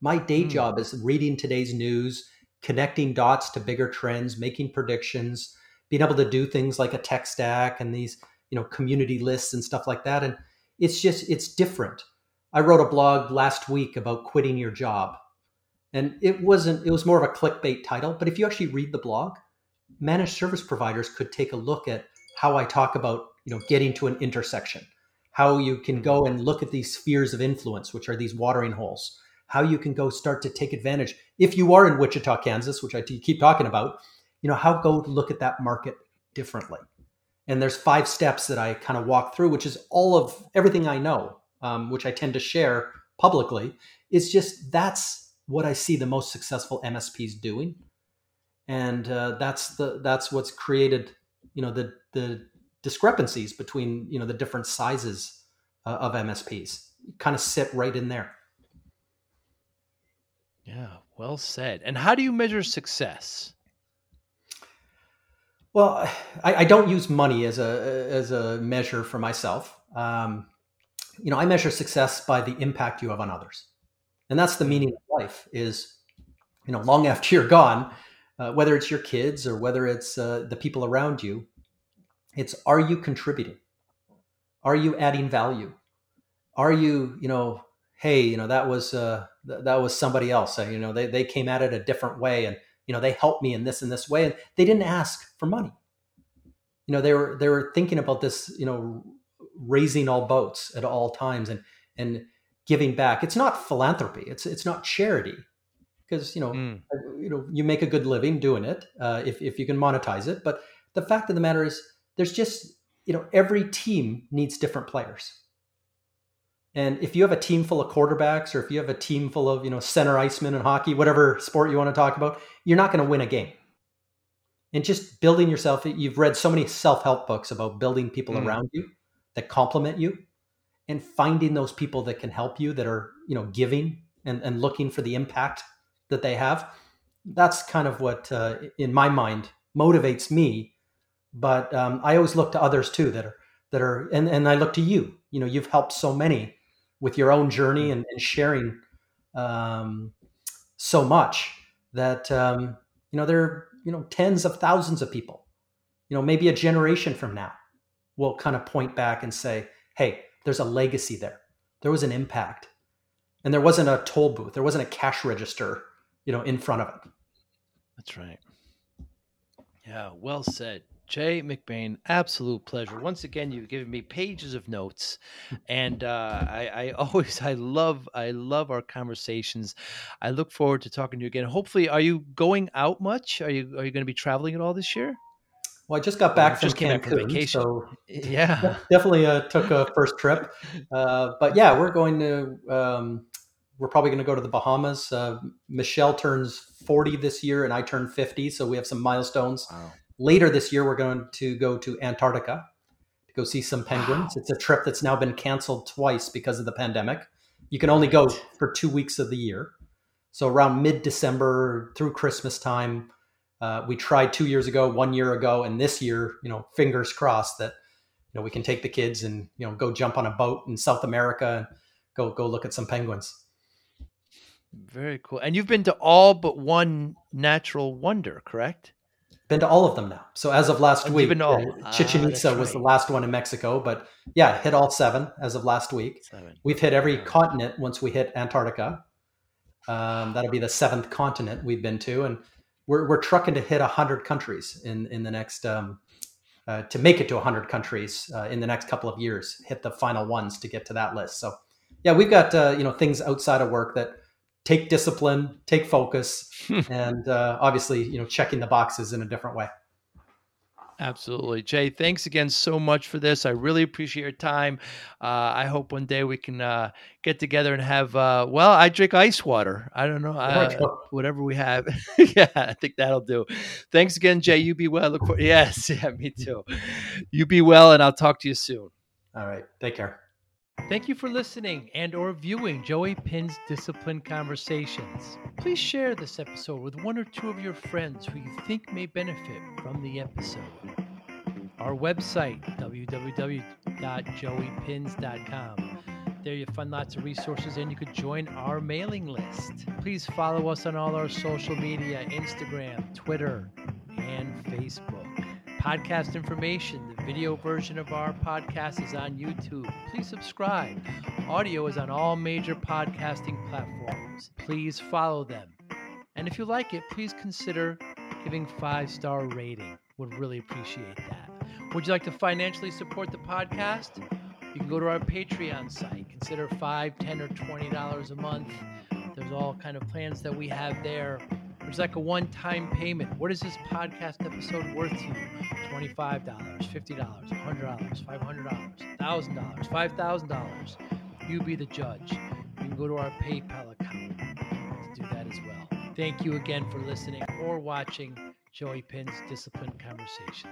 My day mm. job is reading today's news, connecting dots to bigger trends, making predictions, being able to do things like a tech stack and these, you know, community lists and stuff like that. And it's just it's different. I wrote a blog last week about quitting your job and it wasn't, it was more of a clickbait title. But if you actually read the blog, managed service providers could take a look at how I talk about, you know, getting to an intersection, how you can go and look at these spheres of influence, which are these watering holes, how you can go start to take advantage. If you are in Wichita, Kansas, which I keep talking about, you know, how go look at that market differently. And there's five steps that I kind of walk through, which is all of everything I know, um, which I tend to share publicly. Is just that's what I see the most successful MSPs doing, and uh, that's the that's what's created you know the the discrepancies between you know the different sizes uh, of MSPs kind of sit right in there. Yeah, well said. And how do you measure success? Well, I, I don't use money as a as a measure for myself. Um, you know, I measure success by the impact you have on others and that's the meaning of life is you know long after you're gone uh, whether it's your kids or whether it's uh, the people around you it's are you contributing are you adding value are you you know hey you know that was uh, th- that was somebody else. Uh, you know, they they came at it a different way, and you know they helped me in this and this way, and they didn't ask for money. You know, they were they were thinking about this. You know, raising all boats at all times, and and giving back. It's not philanthropy. It's it's not charity because you know mm. you know you make a good living doing it uh, if if you can monetize it. But the fact of the matter is, there's just you know every team needs different players. And if you have a team full of quarterbacks, or if you have a team full of you know center icemen in hockey, whatever sport you want to talk about, you're not going to win a game. And just building yourself, you've read so many self help books about building people mm. around you that complement you and finding those people that can help you that are you know giving and, and looking for the impact that they have that's kind of what uh, in my mind motivates me. But um, i always look to others too that are that are and, and i look to you. You know you've helped so many with your own journey and, and sharing um, so much that um, you know there are you know tens of thousands of people. You know maybe a generation from now will kind of point back and say hey there's a legacy there. There was an impact. And there wasn't a toll booth. There wasn't a cash register, you know, in front of it. That's right. Yeah, well said. Jay McBain, absolute pleasure. Once again, you've given me pages of notes, and uh, I, I, always, I love, I love our conversations. I look forward to talking to you again. Hopefully, are you going out much? Are you, are you going to be traveling at all this year? Well, I just got back from just Cancun, back vacation. so yeah, definitely uh, took a first trip. Uh, but yeah, we're going to. Um, we're probably going to go to the Bahamas. Uh, Michelle turns 40 this year, and I turn 50, so we have some milestones. Wow. Later this year, we're going to go to Antarctica to go see some penguins. Wow. It's a trip that's now been canceled twice because of the pandemic. You can only go for two weeks of the year. So around mid December through Christmas time, uh, we tried two years ago, one year ago, and this year, you know, fingers crossed that you know we can take the kids and you know go jump on a boat in South America and go go look at some penguins. Very cool. And you've been to all but one natural wonder, correct? Been to all of them now. So as of last week, uh, Chichen ah, Itza was right. the last one in Mexico, but yeah, hit all seven as of last week. Seven. We've hit every continent once we hit Antarctica. Um, that'll be the seventh continent we've been to, and we're, we're trucking to hit 100 countries in, in the next um, uh, to make it to 100 countries uh, in the next couple of years hit the final ones to get to that list. So yeah we've got uh, you know things outside of work that take discipline take focus and uh, obviously you know checking the boxes in a different way Absolutely. Jay, thanks again so much for this. I really appreciate your time. Uh, I hope one day we can uh, get together and have, uh, well, I drink ice water. I don't know, uh, whatever we have. yeah, I think that'll do. Thanks again, Jay. You be well. Look for, yes, yeah, me too. You be well, and I'll talk to you soon. All right. Take care. Thank you for listening and or viewing Joey Pinz Discipline Conversations. Please share this episode with one or two of your friends who you think may benefit from the episode. Our website, www.joeypinz.com. There you find lots of resources and you could join our mailing list. Please follow us on all our social media, Instagram, Twitter, and Facebook podcast information. The video version of our podcast is on YouTube. Please subscribe. Audio is on all major podcasting platforms. Please follow them. And if you like it, please consider giving five star rating. Would really appreciate that. Would you like to financially support the podcast? You can go to our Patreon site. Consider five, ten, or twenty dollars a month. There's all kind of plans that we have there it's like a one-time payment. What is this podcast episode worth to you? $25, $50, $100, $500, $1,000, $5,000. You be the judge. You can go to our PayPal account to do that as well. Thank you again for listening or watching Joey Pinz Discipline Conversations.